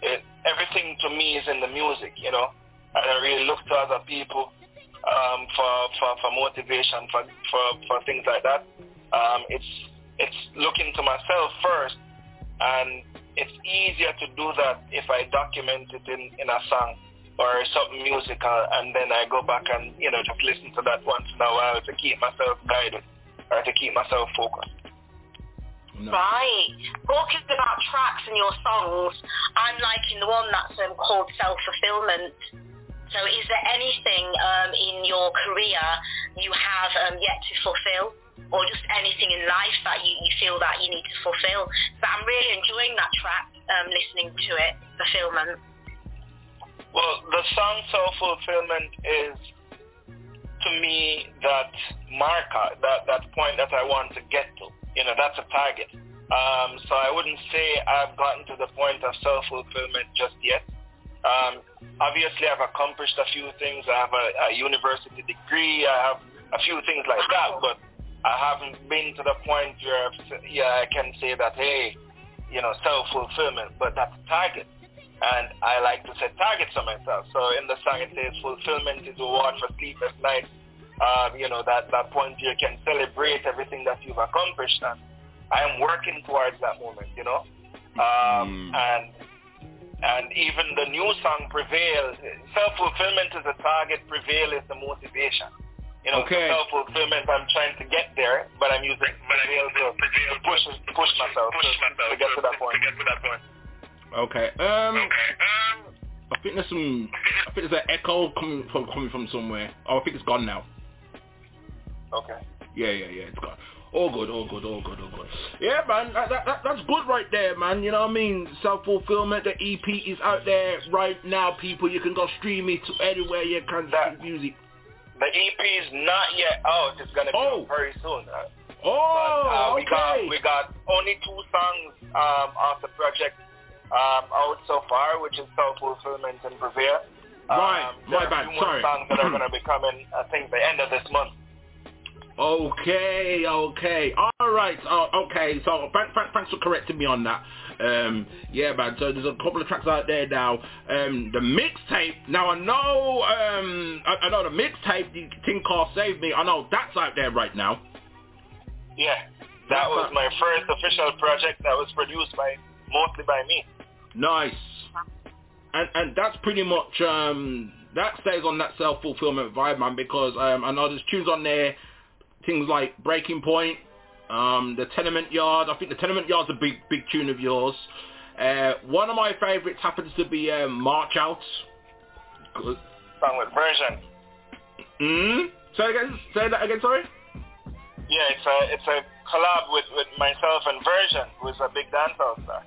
[SPEAKER 42] it, everything to me is in the music, you know. And I really look to other people um, for, for, for motivation, for, for, for things like that. Um, it's, it's looking to myself first, and it's easier to do that if I document it in, in a song or something musical, and then I go back and you know just listen to that once in a while to keep myself guided or to keep myself focused.
[SPEAKER 41] Right. Talking about tracks and your songs, I'm liking the one that's um, called Self-Fulfillment. So is there anything um, in your career you have um, yet to fulfill? Or just anything in life that you, you feel that you need to fulfill? So I'm really enjoying that track, um, listening to it, Fulfillment.
[SPEAKER 42] Well, the song Self-Fulfillment is, to me, that marker, that, that point that I want to get to. You know, that's a target. Um, so I wouldn't say I've gotten to the point of self-fulfillment just yet. Um, obviously, I've accomplished a few things. I have a, a university degree. I have a few things like that, but I haven't been to the point where, yeah, I can say that, hey, you know, self-fulfillment, but that's a target. And I like to set targets for myself. So in the song it says, fulfillment is reward for sleepless nights. Um, you know, that, that point you can celebrate everything that you've accomplished. And I am working towards that moment, you know. Um, And and even the new song, Prevail, self-fulfillment is a target, Prevail is the motivation. You know,
[SPEAKER 9] Okay.
[SPEAKER 42] self-fulfillment, I'm trying to get there, but I'm using but I'm to, to push, push myself to, to get to that point.
[SPEAKER 9] Okay. Um, I think there's some. I think there's an echo coming from coming from somewhere. Oh, I think it's gone now.
[SPEAKER 42] Okay.
[SPEAKER 9] Yeah, yeah, yeah. It's gone. All good, all good, all good, all good. Yeah, man, that, that, that, that's good right there, man. You know what I mean? Self-fulfillment, the EP is out there right now, people. You can go stream it to anywhere you can stream music.
[SPEAKER 42] The EP is not yet out. It's gonna be out very soon. Uh,
[SPEAKER 9] Oh,
[SPEAKER 42] but, uh, we got we got only two songs um, off the project um, out so far, which is Self Fulfillment and.
[SPEAKER 9] Right,
[SPEAKER 42] Um,
[SPEAKER 9] my bad, sorry.
[SPEAKER 42] songs that are gonna be coming. I think the end of this month.
[SPEAKER 9] Okay, okay, all right, oh, okay. So thanks, thanks, thanks for correcting me on that. Um, yeah, man. So there's a couple of tracks out there now. Um, the mixtape. Now I know, um, I, I know the mixtape. The Thing called Save Me. I know that's out there right now.
[SPEAKER 42] Yeah, that was my first official project that was produced by mostly by me.
[SPEAKER 9] Nice. And and that's pretty much um that stays on that self fulfillment vibe, man. Because um I know there's tunes on there, things like Breaking Point, um the Tenement Yard. I think the Tenement Yard's a big big tune of yours. Uh, one of my favorites happens to be um, March Out. Good.
[SPEAKER 42] Song with Vershon.
[SPEAKER 9] Mm? Say again. Say that again. Sorry.
[SPEAKER 42] Yeah, it's a it's a collab with, with myself and Vershon, who's a big dancehall star.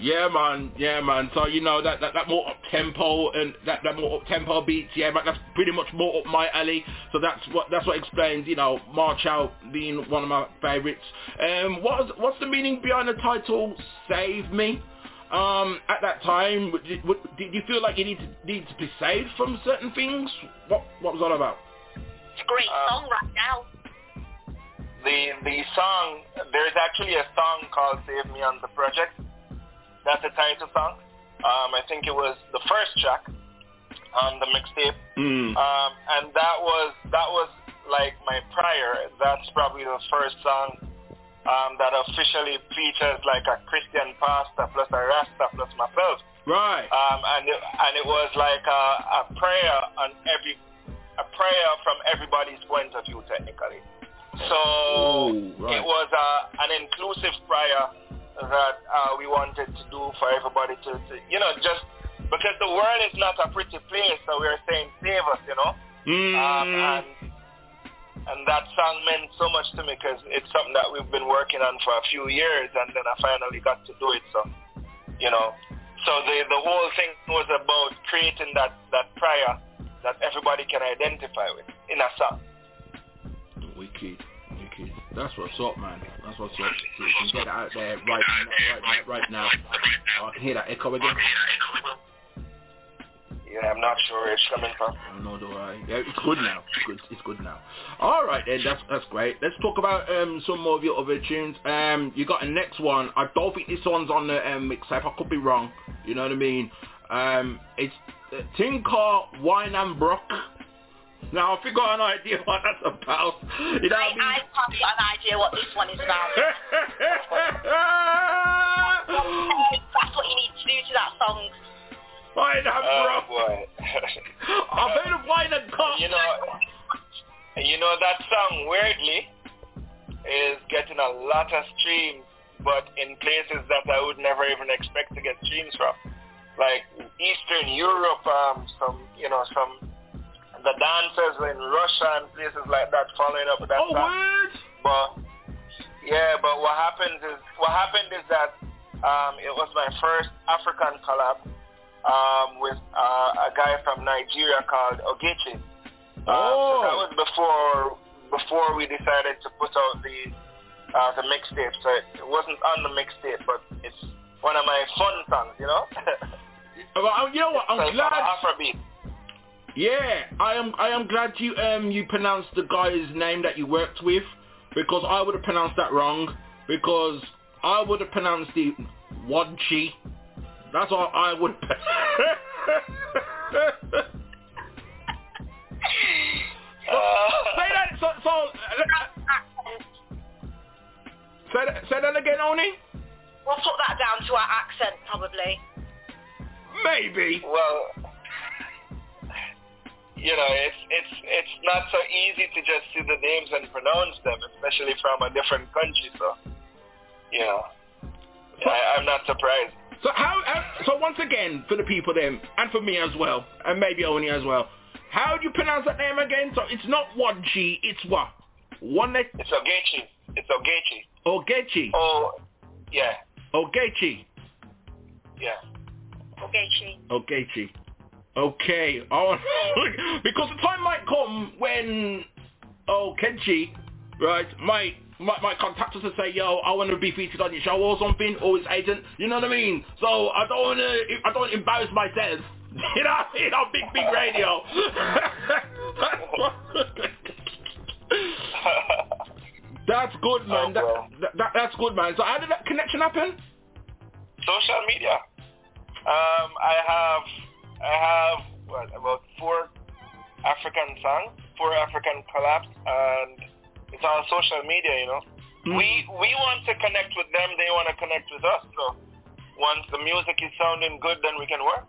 [SPEAKER 9] Yeah, man. Yeah, man. So you know that that, that more up tempo and that, that more up tempo beats. Yeah, man. That's pretty much more up my alley. So that's what that's what explains you know March Out being one of my favorites. Um, what's what's the meaning behind the title Save Me? Um, at that time, did, did you feel like you need to need to be saved from certain things? What what was all about?
[SPEAKER 41] It's a great song right now.
[SPEAKER 42] The the song there's actually a song called Save Me on the project. That's the title song. Um, I think it was the first track on the mixtape.
[SPEAKER 9] Mm.
[SPEAKER 42] Um, and that was that was like my prior. That's probably the first song um, that officially features like a Christian pastor plus a Rasta plus myself.
[SPEAKER 9] Right.
[SPEAKER 42] Um, and it, and it was like a, a prayer on every a prayer from everybody's point of view technically. So
[SPEAKER 9] Oh, right.
[SPEAKER 42] it was uh, an inclusive prayer that uh, we wanted to do for everybody to, to, you know, just because the world is not a pretty place, so we are saying save us, you know.
[SPEAKER 9] Mm.
[SPEAKER 42] Um, and and that song meant so much to me because it's something that we've been working on for a few years, and then I finally got to do it. So, you know, so the the whole thing was about creating that that prayer that everybody can identify with in a song.
[SPEAKER 9] Wicked, wicked. That's what's up, man. That's what's up. So you can get it out there right, right, right, right now. I can hear that echo again.
[SPEAKER 42] Yeah, I'm not sure where it's coming from.
[SPEAKER 9] Nor do I. Yeah, it's good now. It's good. It's good now. All right, then. That's that's great. Let's talk about um some more of your other tunes. Um, you got a next one. I don't think this one's on the um, mixtape. I could be wrong. You know what I mean? Um, it's thing called Wine and Brock. Now, I think I got an idea what that's about. You know what I mean?
[SPEAKER 41] I can't an idea what this one is about. That's what you need to do to that song.
[SPEAKER 9] wine and
[SPEAKER 42] Oh
[SPEAKER 9] bro.
[SPEAKER 42] boy.
[SPEAKER 9] I've heard of wine and cock.
[SPEAKER 42] You know, you know that song weirdly is getting a lot of streams, but in places that I would never even expect to get streams from, like Eastern Europe, um, some you know some the dancers in Russia and places like that following up with that
[SPEAKER 9] Oh,
[SPEAKER 42] song.
[SPEAKER 9] word?
[SPEAKER 42] But yeah, but what happens is what happened is that um, it was my first African collab um, with uh, a guy from Nigeria called Ogechi. Um, so that was before before we decided to put out the uh, the mixtape. So it, wasn't on the mixtape, but it's one of my fun songs, you know.
[SPEAKER 9] Well, you know what? I'm
[SPEAKER 42] so
[SPEAKER 9] glad.
[SPEAKER 42] Afrobeat.
[SPEAKER 9] Yeah, I am. I am glad you um you pronounced the guy's name that you worked with because I would have pronounced that wrong because I would have pronounced it Wadchi. That's what I would. say that. So, so uh, say that. Say that again, Oni.
[SPEAKER 41] We'll put that down to our accent, probably.
[SPEAKER 9] Maybe.
[SPEAKER 42] Well, you know, it's it's it's not so easy to just see the names and pronounce them, especially from a different country. So, you know, I, I'm not surprised.
[SPEAKER 9] So how, how? So once again, for the people then, and for me as well, and maybe Oni as well. How do you pronounce that name again? So it's not Wadchi, it's what? One that.
[SPEAKER 42] It's Ogechi. It's Ogechi.
[SPEAKER 9] Ogechi.
[SPEAKER 42] Oh, yeah,
[SPEAKER 9] Ogechi.
[SPEAKER 42] yeah.
[SPEAKER 41] Ogechi.
[SPEAKER 9] Ogechi. Okay. Oh, because the time might come when Ogechi, right, might might, might contact us and say, yo, I want to be featured on your show or something, or his agent. You know what I mean? So I don't want to, I don't embarrass myself. You know, know, big big radio. that's good, man. That, that, that, that's good, man. So how did that connection happen?
[SPEAKER 42] Social media. Um, I have I have what about four African songs, four African collabs, and it's all social media. You know, we we want to connect with them. They want to connect with us. So once the music is sounding good, then we can work.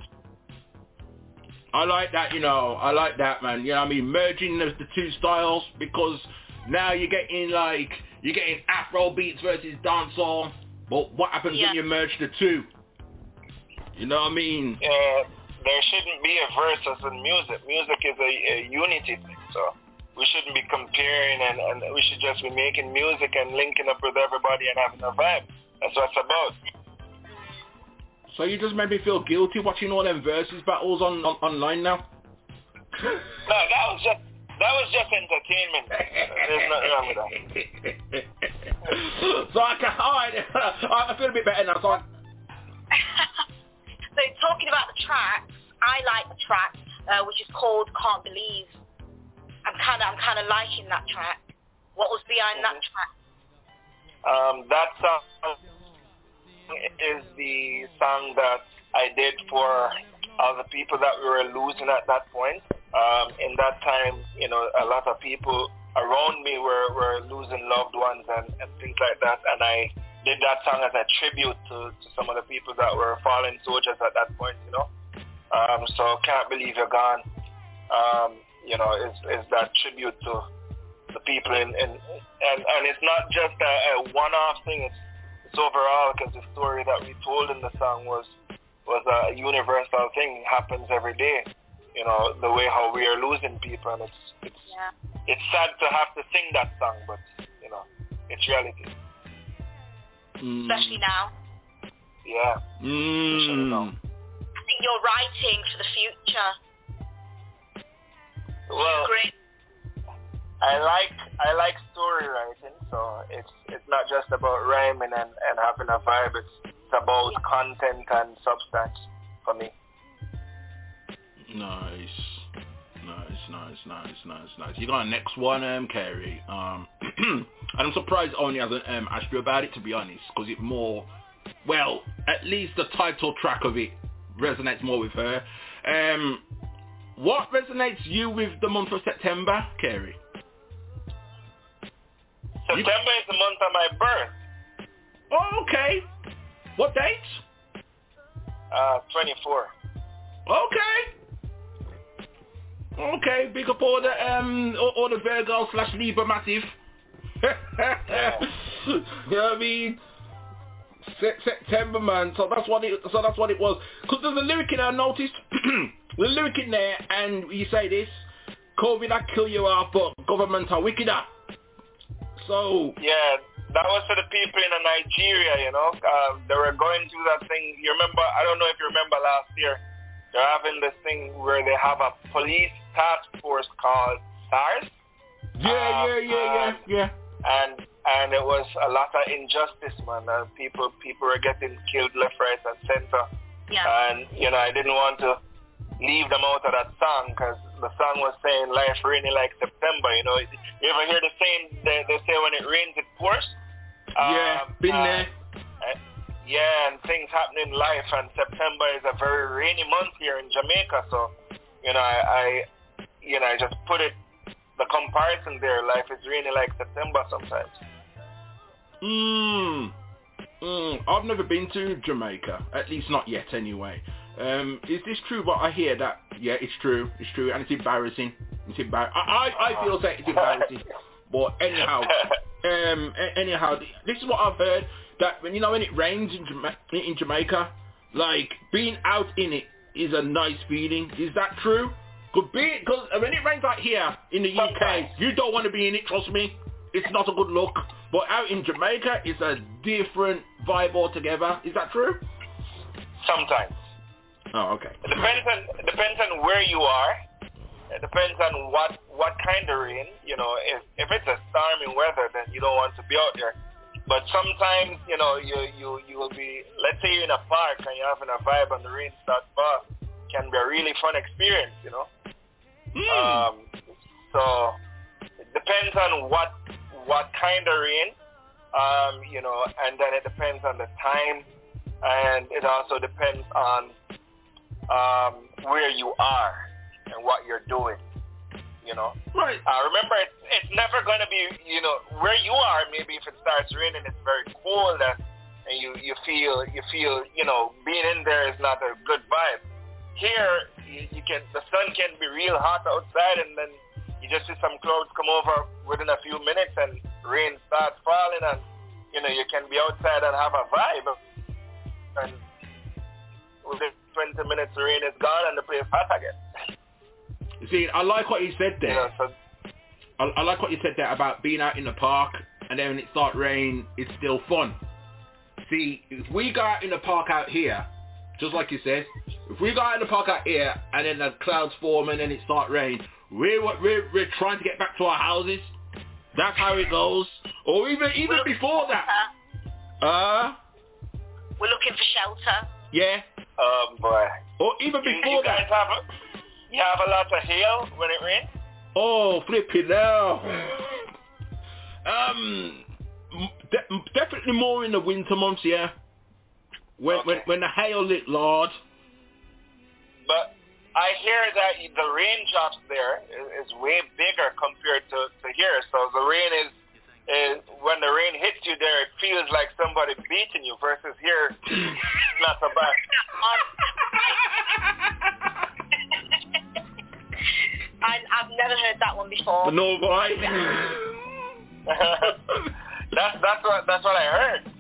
[SPEAKER 9] I like that, you know. I like that, man. You know what I mean? Merging the, the two styles because now you're getting like you're getting Afro beats versus dancehall. But what happens
[SPEAKER 42] Yeah.
[SPEAKER 9] when you merge the two? You know what I mean?
[SPEAKER 42] Uh, there shouldn't be a versus in music. Music is a, a unity thing. So we shouldn't be comparing, and, and we should just be making music and linking up with everybody and having a vibe. That's what it's about.
[SPEAKER 9] So you just made me feel guilty watching all them versus battles on, on online now.
[SPEAKER 42] No, that was just that was just entertainment. There's nothing wrong with that.
[SPEAKER 9] so I can, all right, I feel a bit better now. So I,
[SPEAKER 41] So talking about the tracks, I like the track uh, which is called "Can't Believe." I'm kind of I'm kind of liking that track. What was behind that track?
[SPEAKER 42] Um, that song is the song that I did for all the people that we were losing at that point. Um, in that time, you know, a lot of people around me were, were losing loved ones and, and things like that. And I did that song as a tribute to, to some of the people that were fallen soldiers at that point, you know. Um, so Can't Believe You're Gone, um, you know, is, is that tribute to the people in, in and, and it's not just a, a one-off thing, it's, it's overall because the story that we told in the song was was a universal thing, happens every day. You know, the way how we are losing people and it's it's it's sad to have to sing that song, but you know, it's reality.
[SPEAKER 41] Especially now.
[SPEAKER 42] Yeah.
[SPEAKER 9] Mm.
[SPEAKER 41] I think you're writing for the future.
[SPEAKER 42] Well,
[SPEAKER 41] Great.
[SPEAKER 42] I like I like story writing, so it's it's not just about rhyming and, and having a vibe. It's, it's about content and substance for me.
[SPEAKER 9] Nice. Nice, nice, nice, nice. You got a next one, um, Carey. Um, and I'm surprised Oni hasn't um, asked you about it, to be honest, because it more, well, at least the title track of it resonates more with her. Um, what resonates you with the month of September, Carey?
[SPEAKER 42] September is the month of my birth.
[SPEAKER 9] Oh, okay. What date?
[SPEAKER 42] Uh, 24.
[SPEAKER 9] Okay. Okay, big up all the um all, all the Virgo slash Libra massive. you know what I mean? Se- September man, so that's what it so that's what it was. Cause there's a lyric in there I noticed. the lyric in there and you say this, COVID I kill you off but government are wickeder. So
[SPEAKER 42] Yeah, that was for the people in Nigeria, you know. Um, they were going through that thing. You remember, I don't know if you remember last year, they're having this thing where they have a police task force called SARS.
[SPEAKER 9] Yeah, yeah, yeah, yeah, yeah.
[SPEAKER 42] And and it was a lot of injustice, man. And people people were getting killed left, right, and center.
[SPEAKER 41] Yeah.
[SPEAKER 42] And you know, I didn't want to leave them out of that song because the song was saying life rainy like September. You know, you ever hear the saying they, they say when it rains it pours?
[SPEAKER 9] Yeah,
[SPEAKER 42] Um,
[SPEAKER 9] been
[SPEAKER 42] uh,
[SPEAKER 9] there.
[SPEAKER 42] Yeah, and things happen in life, and September is a very rainy month here in Jamaica. So, you know, I, I you know, I just put it the comparison there. Life is rainy like September sometimes.
[SPEAKER 9] Mm. Mm. I've never been to Jamaica, at least not yet anyway. Um, is this true what I hear that, yeah, it's true, it's true, and it's embarrassing. It's embar- I, I, I feel that it's embarrassing. But anyhow, um, anyhow, this is what I've heard, that when, you know, when it rains in, Jama- in Jamaica, like, being out in it is a nice feeling. Is that true? Could be, because when it rains out here in the UK, you don't want to be in it, trust me. It's not a good look. But out in Jamaica, it's a different vibe altogether. Is that true?
[SPEAKER 42] Sometimes.
[SPEAKER 9] Oh, okay.
[SPEAKER 42] It depends on depends on where you are. It depends on what what kind of rain. You know, if if it's a stormy weather, then you don't want to be out there. But sometimes, you know, you you you will be. Let's say you're in a park and you're having a vibe and the rain starts fast. Can be a really fun experience. You know. Um. So it depends on what what kind of rain. Um. You know, and then it depends on the time, and it also depends on um, where you are and what you're doing. You know.
[SPEAKER 9] Right.
[SPEAKER 42] Uh, remember, it's, it's never going to be, you know, where you are. Maybe if it starts raining, it's very cold, and, and you you feel you feel, you know, being in there is not a good vibe. Here, you, you can the sun can be real hot outside, and then you just see some clouds come over within a few minutes, and rain starts falling, and you know you can be outside and have a vibe. And within 20 minutes, the rain is gone, and the place hot again.
[SPEAKER 9] You see, I like what you said there.
[SPEAKER 42] You know, so
[SPEAKER 9] I, I like what you said there about being out in the park and then when it start rain, it's still fun. See, if we go out in the park out here, just like you said, if we go out in the park out here and then the clouds form and then it start rain, we're, we're, we're trying to get back to our houses. That's how it goes. Or even even before that. Uh,
[SPEAKER 41] We're looking for shelter.
[SPEAKER 9] yeah.
[SPEAKER 42] Um, boy.
[SPEAKER 9] Or even
[SPEAKER 42] You,
[SPEAKER 9] before
[SPEAKER 42] you guys
[SPEAKER 9] that.
[SPEAKER 42] Have a, you have a lot of hail when it rains.
[SPEAKER 9] Oh, flip it now. Um, de- definitely more in the winter months, yeah. When when when the hail lit large.
[SPEAKER 42] But I hear that the raindrops there is, is way bigger compared to, to here. So the rain is, is when the rain hits you there, it feels like somebody beating you. Versus here, not so bad.
[SPEAKER 41] I, I've never heard that one before.
[SPEAKER 9] No, boy.
[SPEAKER 42] that's that's what that's what I heard.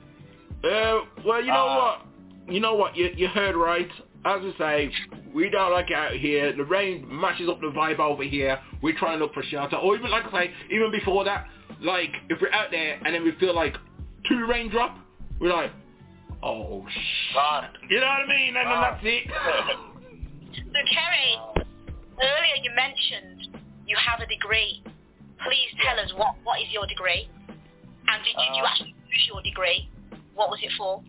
[SPEAKER 9] Uh, well, you know what? You know what? You you heard right. As I say, we don't like it out here. The rain matches up the vibe over here. We try and look for shelter, or even like I say, even before that, like if we're out there and then we feel like two raindrop, we're like, oh sh. You know what I mean? And then that's it.
[SPEAKER 41] So Carey, earlier you mentioned you have a degree. Please tell us what, what is your degree? And did you, you
[SPEAKER 42] Uh,
[SPEAKER 41] actually use your degree? What was it for?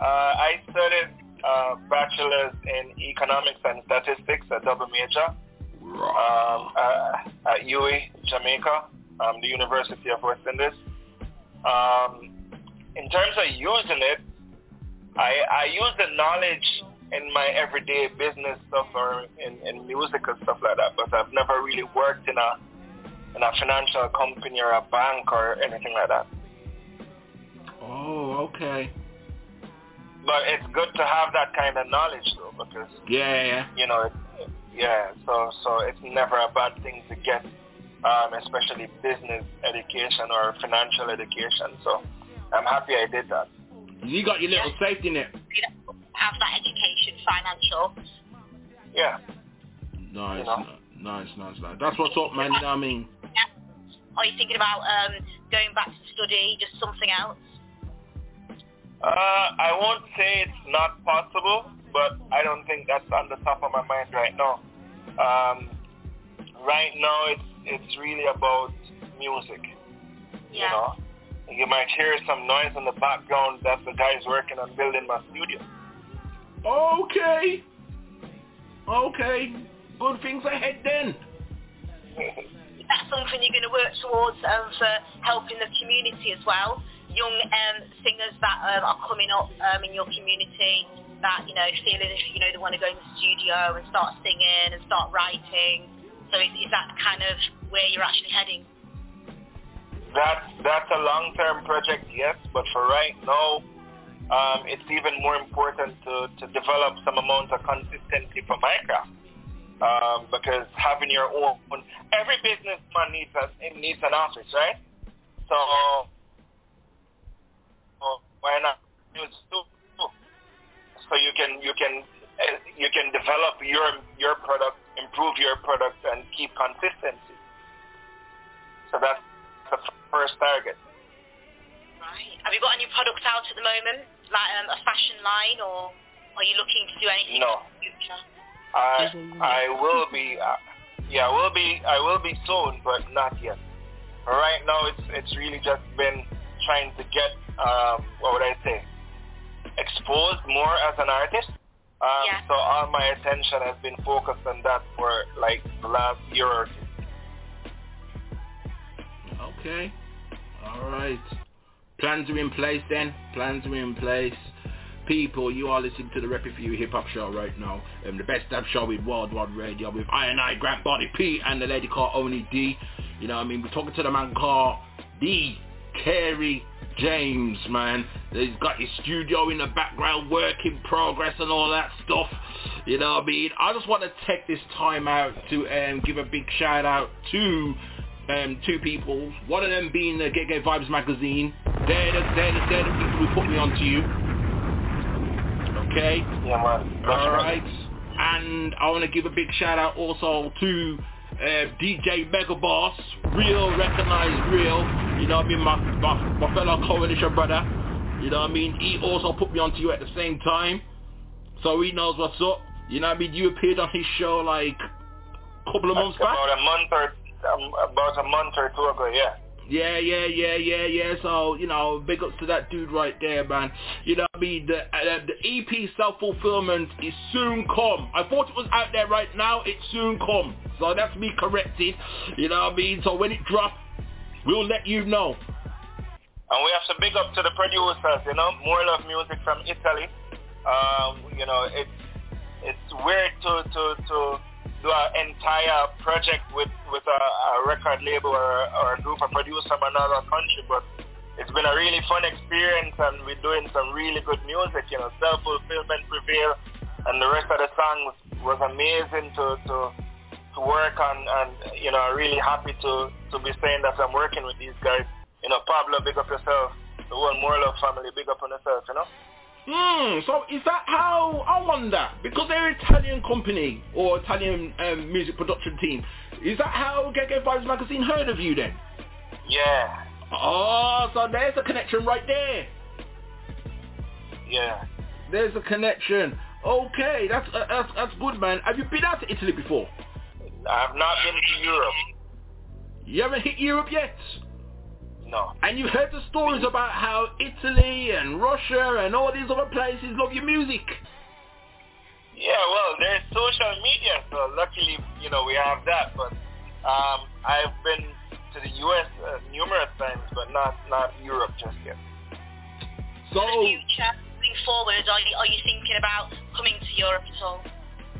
[SPEAKER 42] Uh, I studied uh, bachelor's in economics and statistics, a double major, um, uh, at UWI, Jamaica, um, the University of West Indies. Um, in terms of using it, I, I use the knowledge in my everyday business stuff or in, in music and stuff like that, but I've never really worked in a in a financial company or a bank or anything like that.
[SPEAKER 9] Oh, okay.
[SPEAKER 42] But but it's good to have that kind of knowledge though, because
[SPEAKER 9] Yeah, yeah.
[SPEAKER 42] you know, it, yeah. So so it's never a bad thing to get, um, especially business education or financial education. So I'm happy I did that.
[SPEAKER 9] You got your little safety net.
[SPEAKER 41] Have that education, financial.
[SPEAKER 42] Yeah.
[SPEAKER 9] Nice, nice, nice, nice. That's what's up, man. You know what I mean?
[SPEAKER 41] Are you thinking about um, going back to study, just something else?
[SPEAKER 42] Uh, I won't say it's not possible, but I don't think that's on the top of my mind right now. Um, right now, it's it's really about music. You know, you might hear some noise in the background. That's the guys working on building my studio.
[SPEAKER 9] Okay. Okay. Good things ahead then.
[SPEAKER 41] Is that something you're going to work towards um, for helping the community as well? Young um, singers that um, are coming up um, in your community that, you know, feeling if, you know, they want to go in the studio and start singing and start writing. So is, is that kind of where you're actually heading?
[SPEAKER 42] That's that's a long-term project, yes, but for right now, um, it's even more important to, to develop some amount of consistency for my. Um, because having your own, every businessman needs a, needs an office, right? So, so why not use two? So you can you can uh, you can develop your your product, improve your product, and keep consistency. So that's the first target.
[SPEAKER 41] Right. Have you got any products out at the moment, like um, a fashion line, or are you looking to do anything
[SPEAKER 42] No.
[SPEAKER 41] in the future?
[SPEAKER 42] I I will be uh, yeah I will be I will be soon but not yet. Right now it's it's really just been trying to get um, what would I say exposed more as an artist. Um, So all my attention has been focused on that for like the last year or two.
[SPEAKER 9] Okay. All right. Plans are in place then. Plans are in place. People, you are listening to the Rep You Hip Hop Show right now. Um, the best damn show with Worldwide Radio with I and I, Grant Body P, and the lady called Only D. You know what I mean? We're talking to the man called D. Carey James, man. He's got his studio in the background, work in progress and all that stuff. You know what I mean? I just want to take this time out to um, give a big shout out to um, two people. One of them being the Gay Gay Vibes magazine. They're the, they're the, they're the people who put me onto you. Okay?
[SPEAKER 42] Yeah, man.
[SPEAKER 9] Alright. And I want to give a big shout out also to uh, DJ Mega Boss, real, recognized real. You know what I mean? My, my, my fellow coalition brother. You know what I mean? He also put me onto you at the same time. So he knows what's up. You know what I mean? You appeared on his show like a couple of months back.
[SPEAKER 42] About a month or um, about a month or two ago, yeah.
[SPEAKER 9] Yeah, yeah, yeah, yeah, yeah. So, you know, big ups to that dude right there, man. You know I mean? The, uh, the EP self-fulfillment is soon come. I thought it was out there right now. It soon come. So that's me corrected. You know what I mean? So when it drop, we'll let you know.
[SPEAKER 42] And we have to big up to the producers, you know, more love music from Italy. Um, you know, it's it's weird to to to do an entire project with with a, a record label or, or a group of producers from another country, but it's been a really fun experience, and we're doing some really good music. You know, self fulfillment prevail, and the rest of the songs was amazing to to to work on, and you know, really happy to to be saying that I'm working with these guys. You know, Pablo, big up yourself. The whole More Love family, big up on yourself. You know.
[SPEAKER 9] Hmm, so is that how, I wonder, because they're an Italian company, or Italian um, music production team, is that how Gay Vibes Magazine heard of you then?
[SPEAKER 42] Yeah.
[SPEAKER 9] Oh, so there's a connection right there.
[SPEAKER 42] Yeah.
[SPEAKER 9] There's a connection. Okay, that's, uh, that's, that's good, man. Have you been out to Italy before?
[SPEAKER 42] I've not been to Europe.
[SPEAKER 9] You haven't hit Europe yet?
[SPEAKER 42] No.
[SPEAKER 9] And you've heard the stories about how Italy and Russia and all these other places love your music.
[SPEAKER 42] Yeah, well, there's social media, so luckily, you know, we have that. But um, I've been to the U.S. Uh, numerous times, but not not Europe just yet.
[SPEAKER 9] So,
[SPEAKER 41] In the future, moving forward, are you, are you thinking about coming to Europe at all?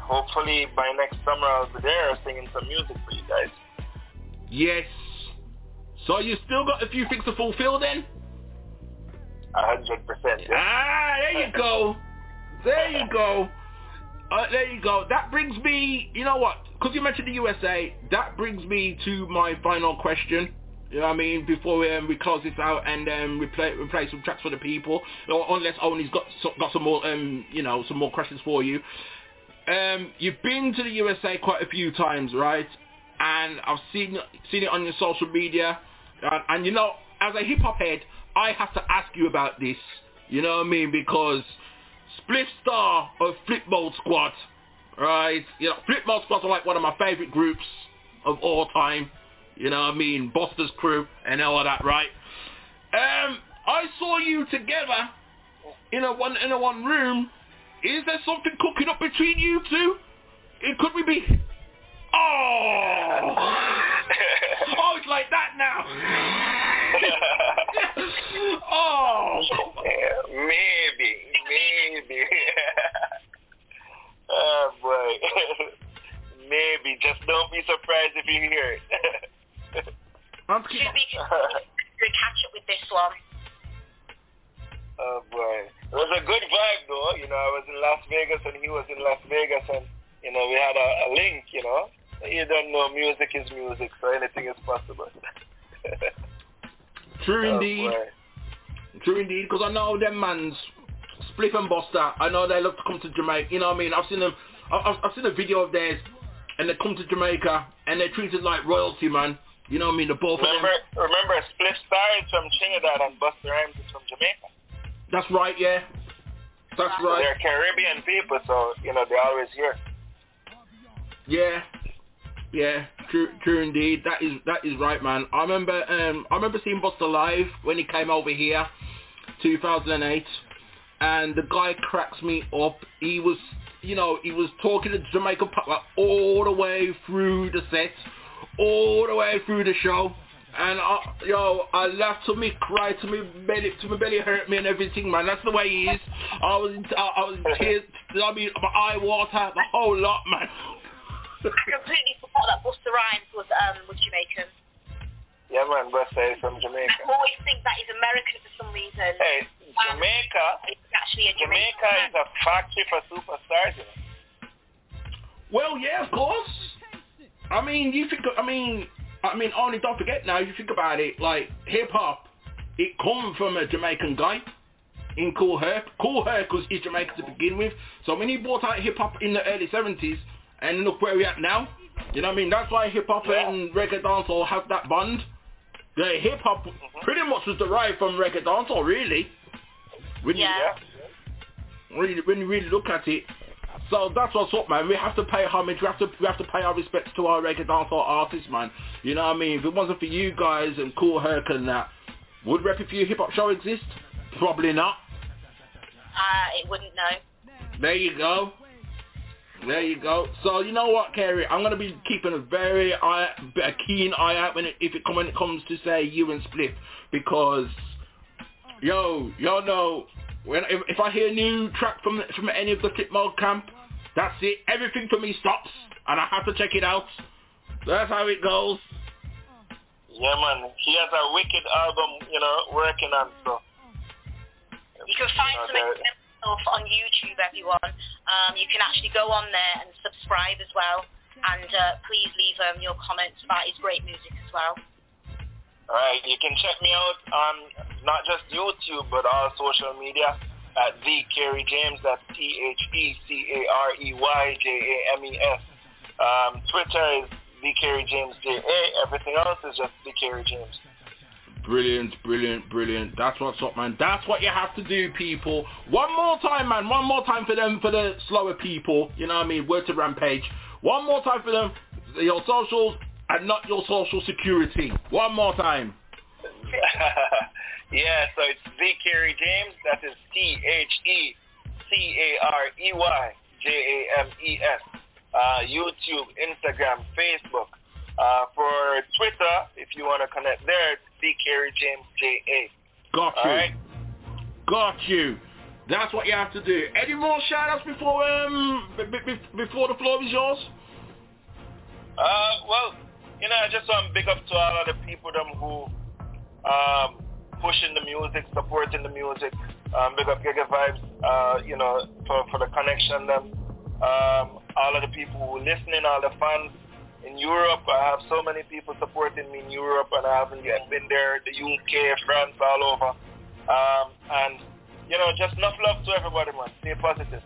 [SPEAKER 42] Hopefully, by next summer, I'll be there singing some music for you guys.
[SPEAKER 9] yes. So you still got a few things to fulfill then?
[SPEAKER 42] hundred percent.
[SPEAKER 9] Ah, there you go. There you go. Uh, there you go. That brings me, you know what? Because you mentioned the USA, that brings me to my final question. You know what I mean? Before we, um, we close this out and um, we play, we play some tracks for the people, or unless Owen's got got some more, um, you know, some more questions for you. Um, you've been to the USA quite a few times, right? And I've seen seen it on your social media, and, and you know, as a hip hop head, I have to ask you about this. You know what I mean? Because Spliff Star of Flip Mode Squad, right? You know, Flip Mode Squad are like one of my favorite groups of all time. You know what I mean? Busta's crew and all of that, right? Um, I saw you together in a one in a one room. Is there something cooking up between you two? It could we be? Oh, oh, it's like that now. oh,
[SPEAKER 42] maybe, maybe. oh boy, maybe. Just don't be surprised if you hear it.
[SPEAKER 9] I'm
[SPEAKER 41] Should be to catch up with this one.
[SPEAKER 42] Oh boy, it was a good vibe though. You know, I was in Las Vegas and he was in Las Vegas, and you know we had a, a link. You know, you don't know music is music, so anything is possible.
[SPEAKER 9] True
[SPEAKER 42] Oh,
[SPEAKER 9] indeed.
[SPEAKER 42] boy.
[SPEAKER 9] True indeed, because I know them mans, Spliff and Busta, I know they love to come to Jamaica. You know what I mean? I've seen them, I've, I've seen a video of theirs, and they come to Jamaica, and they're treated like royalty, man. You know what I mean? The both of
[SPEAKER 42] Remember,
[SPEAKER 9] them.
[SPEAKER 42] remember, Spliff Star is from Trinidad and Busta Rhymes is from Jamaica.
[SPEAKER 9] That's right, yeah. That's right.
[SPEAKER 42] They're Caribbean people, so you know they're always here.
[SPEAKER 9] Yeah, yeah, true, true indeed. That is that is right, man. I remember um I remember seeing Busta live when he came over here, 2008, and the guy cracks me up. He was, you know, he was talking to Jamaican pop like, all the way through the set, all the way through the show. And I, yo, I laughed to me, cried to me, belly, to my belly hurt me and everything, man. That's the way he is. I was, in, I, I was tears. I mean, my eye water, the whole lot, man.
[SPEAKER 41] I completely forgot that Busta Rhymes was um was Jamaican.
[SPEAKER 42] Yeah, man, Busta is from Jamaica.
[SPEAKER 41] I always think that he's American for some reason.
[SPEAKER 42] Hey, Jamaica,
[SPEAKER 41] He's actually a
[SPEAKER 42] Jamaica is a factory for superstars. You know?
[SPEAKER 9] Well, yeah, of course. I mean, you think. I mean, I mean, only don't forget now. You think about it, like hip hop, it come from a Jamaican guy in Kool Herc. Kool Herc was is Jamaican to begin with. So when he brought out hip hop in the early seventies, and look where we at now. You know what I mean? That's why hip hop and reggae dancehall have that bond. The hip hop pretty much was derived from reggae dancehall, really. When you, when you, when you really look at it. So that's what's up, man. We have to pay homage. We have to we have to pay our respects to our reggae dancehall artists, man. You know what I mean? If it wasn't for you guys and Kool Herc and that, would Rep You Hip Hop Show exist? Probably not.
[SPEAKER 41] Uh, it wouldn't know.
[SPEAKER 9] There you go. There you go. So you know what, Carey? I'm gonna be keeping a very eye, a keen eye out when it, if it when it comes to say you and Spliff because yo, y'all know when if, if I hear a new track from from any of the Flip Mode camp, that's it. Everything for me stops, and I have to check it out. That's how it goes.
[SPEAKER 42] Yeah, man. He has a wicked album, you know, working on. So
[SPEAKER 41] You can find
[SPEAKER 42] know,
[SPEAKER 41] some examples on YouTube, everyone. Um, you can actually go on there and subscribe as well. And uh, please leave um, your comments about his great music as well.
[SPEAKER 42] All right, you can check me out on not just YouTube but all social media at the Carey James. That's T H E C A R E Y J A M E S. Um, Twitter is the Carey James J A. Everything else is just the Carey James.
[SPEAKER 9] Brilliant, brilliant, brilliant. That's what's up, man. That's what you have to do, people. One more time, man. One more time for them, for the slower people. You know what I mean? Word to Rampage. One more time for them. Your socials and not your social security. One more time.
[SPEAKER 42] yeah, so it's the Carey James. That is T H E C A R E Y J A M E S. Uh, YouTube, Instagram, Facebook. Uh, for Twitter, if you want to connect there, it's Carey James J A.
[SPEAKER 9] Got
[SPEAKER 42] All
[SPEAKER 9] you.
[SPEAKER 42] right.
[SPEAKER 9] Got you. That's what you have to do. Any more shout-outs before um b- b- before the floor is yours?
[SPEAKER 42] Uh, well, you know, I just want to big up to all of the people them who um, pushing the music, supporting the music. Um, big up Giga Vibes, uh, you know, for, for the connection. Them, um, all of the people who are listening, all the fans in Europe. I have so many people supporting me in Europe, and I haven't yet been there. The UK, France, all over. Um, and you know, just enough love to everybody, man. Stay positive.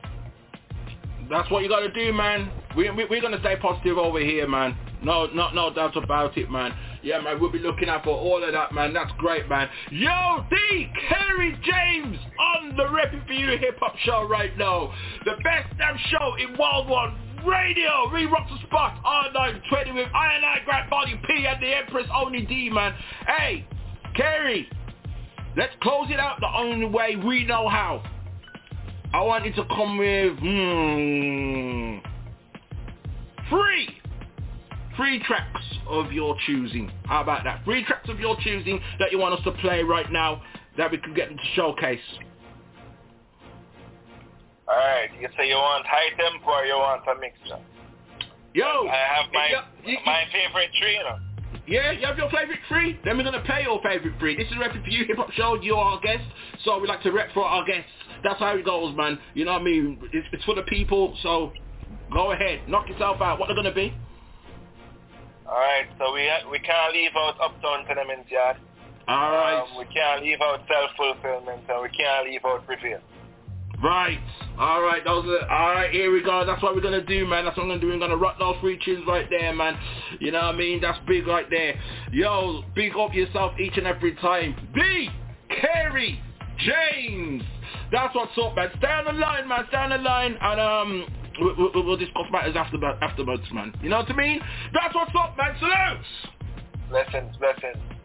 [SPEAKER 9] That's what you got to do, man. We, we, we're going to stay positive over here, man. No, no, no doubt about it, man. Yeah, man, we'll be looking out for all of that, man. That's great, man. Yo, D. Carey James on the Repping For You Hip Hop Show right now. The best damn show in Worldwide Radio. Re-rock the spot. R920 with I and I, Grant Body P and the Empress Only D, man. Hey, Carey, let's close it out the only way we know how. I want you to come with, hmm, three, three tracks of your choosing. How about that? Three tracks of your choosing that you want us to play right now that we can get into showcase.
[SPEAKER 42] Alright, you say you want high tempo or you want a mixture?
[SPEAKER 9] Yo!
[SPEAKER 42] I have my, my favorite you know.
[SPEAKER 9] Yeah, you have your favourite three? Then we're going to pay your favourite three. This is Repping For You Hip Hop Show. You're our guest. So we like to rep for our guests. That's how it goes, man. You know what I mean? It's, it's for the people. So go ahead. Knock yourself out. What are they're going to be?
[SPEAKER 42] Alright, so we we can't leave out Uptown Tenement Yard.
[SPEAKER 9] Alright.
[SPEAKER 42] Um, we can't leave out Self-Fulfillment and we can't leave out Prevail.
[SPEAKER 9] Right. All right. Those are. All right. Here we go. That's what we're gonna do, man. That's what I'm gonna do. We're gonna rock those three tunes right there, man. You know what I mean? That's big right there. Yo, big up yourself each and every time. B. Carey James. That's what's up, man. Stay on the line, man. Stay on the line, and um, we, we, we'll discuss matters after afterwards, man. You know what I mean? That's what's up, man. Salutes.
[SPEAKER 42] Blessings, blessings.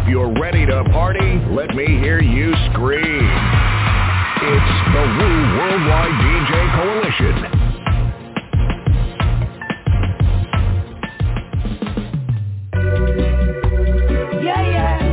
[SPEAKER 15] If you're ready to party, let me hear you scream. It's the Woo Worldwide DJ Coalition.
[SPEAKER 38] Yeah, yeah.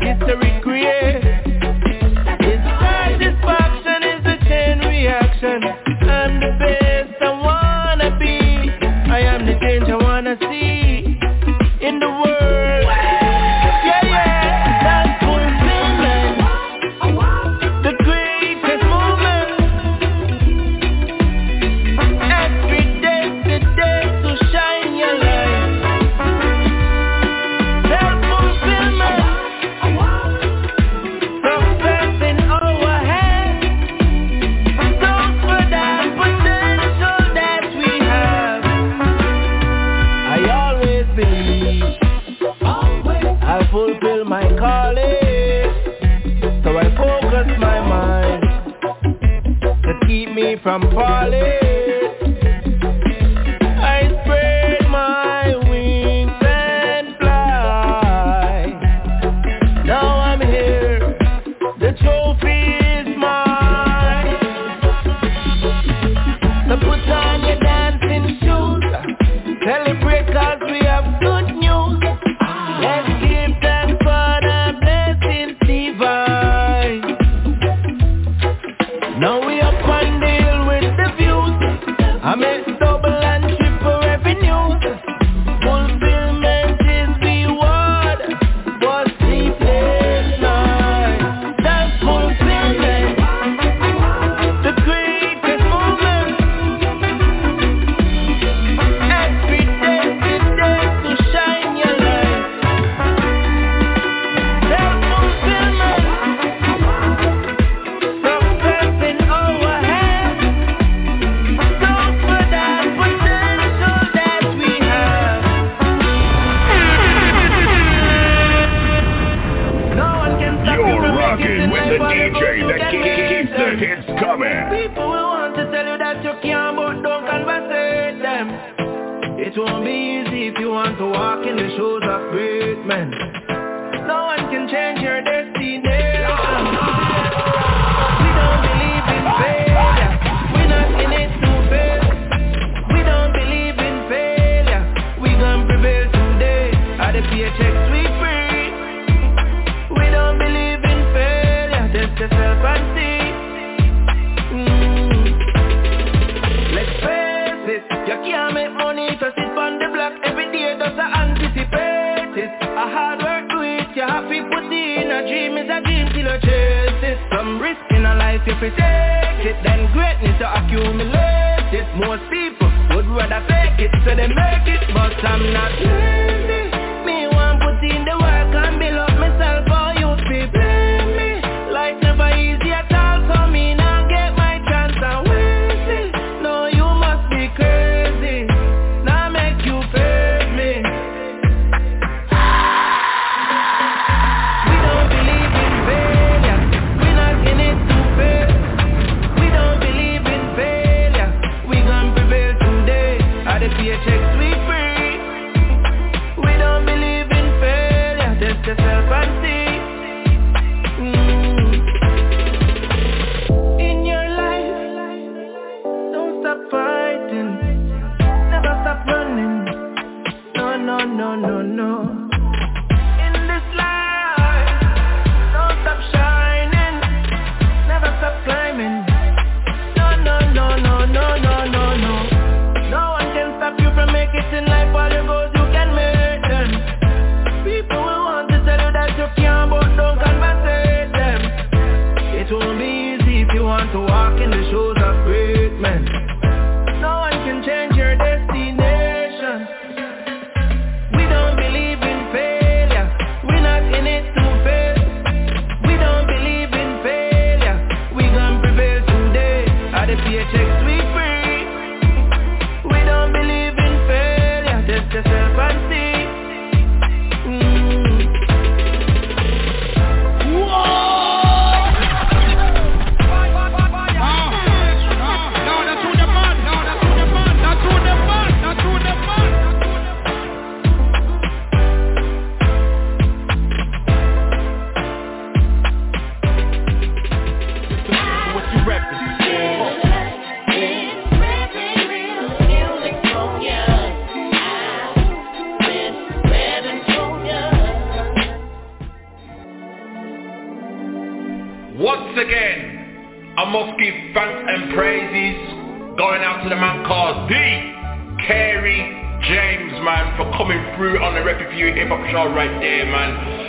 [SPEAKER 38] Paychecks we free.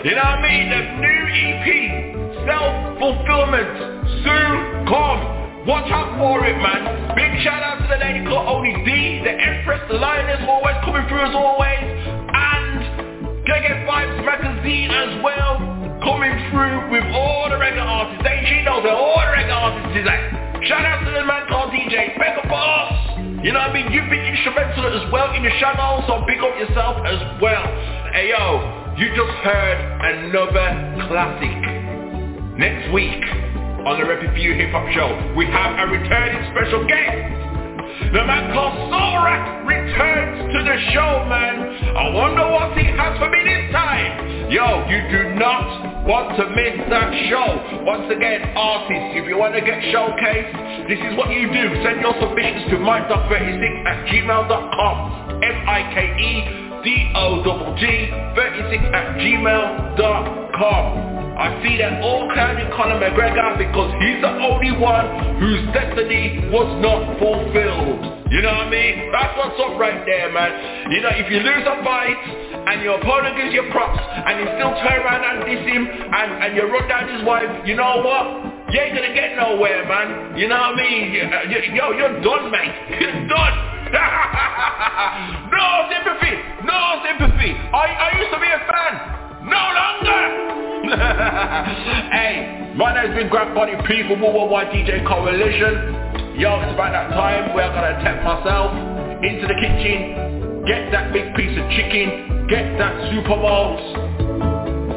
[SPEAKER 38] You
[SPEAKER 9] know what I mean? The new EP, Self-Fulfillment, soon come. Watch out for it, man. Heard another classic. Next week on the Rep Review Hip Hop Show, we have a returning special guest. The man called Sorak returns to the show, man. I wonder what he has for me this time. Yo, you do not want to miss that show. Once again, artists, if you want to get showcased, this is what you do. Send your submissions to mike.36 at gmail.com. M-I-K-E-D-O-G-G 36 at gmail.com. I see that all clowning Conor McGregor because he's the only one whose destiny was not fulfilled. You know what I mean? That's what's up right there, man. You know, if you lose a fight and your opponent gives you props and you still turn around and diss him and, and you run down his wife, you know what? You ain't gonna get nowhere, man. You know what I mean? Uh, Yo, you're done, mate. You're done. no sympathy. No sympathy. I, I used to be a fan. No longer. hey, my name's been Grant Body P from Worldwide DJ Coalition. Yo, it's about that time where I'm gonna take myself into the kitchen, get that big piece of chicken, get that Super Bowls,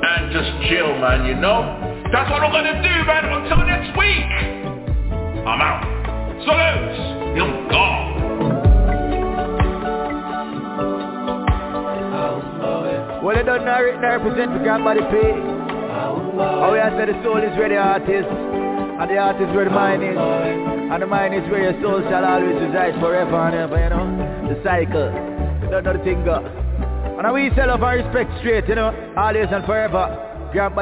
[SPEAKER 9] and just chill, man, you know? That's what I'm gonna do, man, until next week. I'm out. Salute! Young God.
[SPEAKER 43] Well, you don't know it now represent for Grand Body P. Oh, we have said the soul is where the heart is. And the heart is where the mind is. And the mind is where your soul shall always reside forever and ever, you know. The cycle. You don't know the thing go. And we sell off our respect straight, you know. Always and forever. Grand Body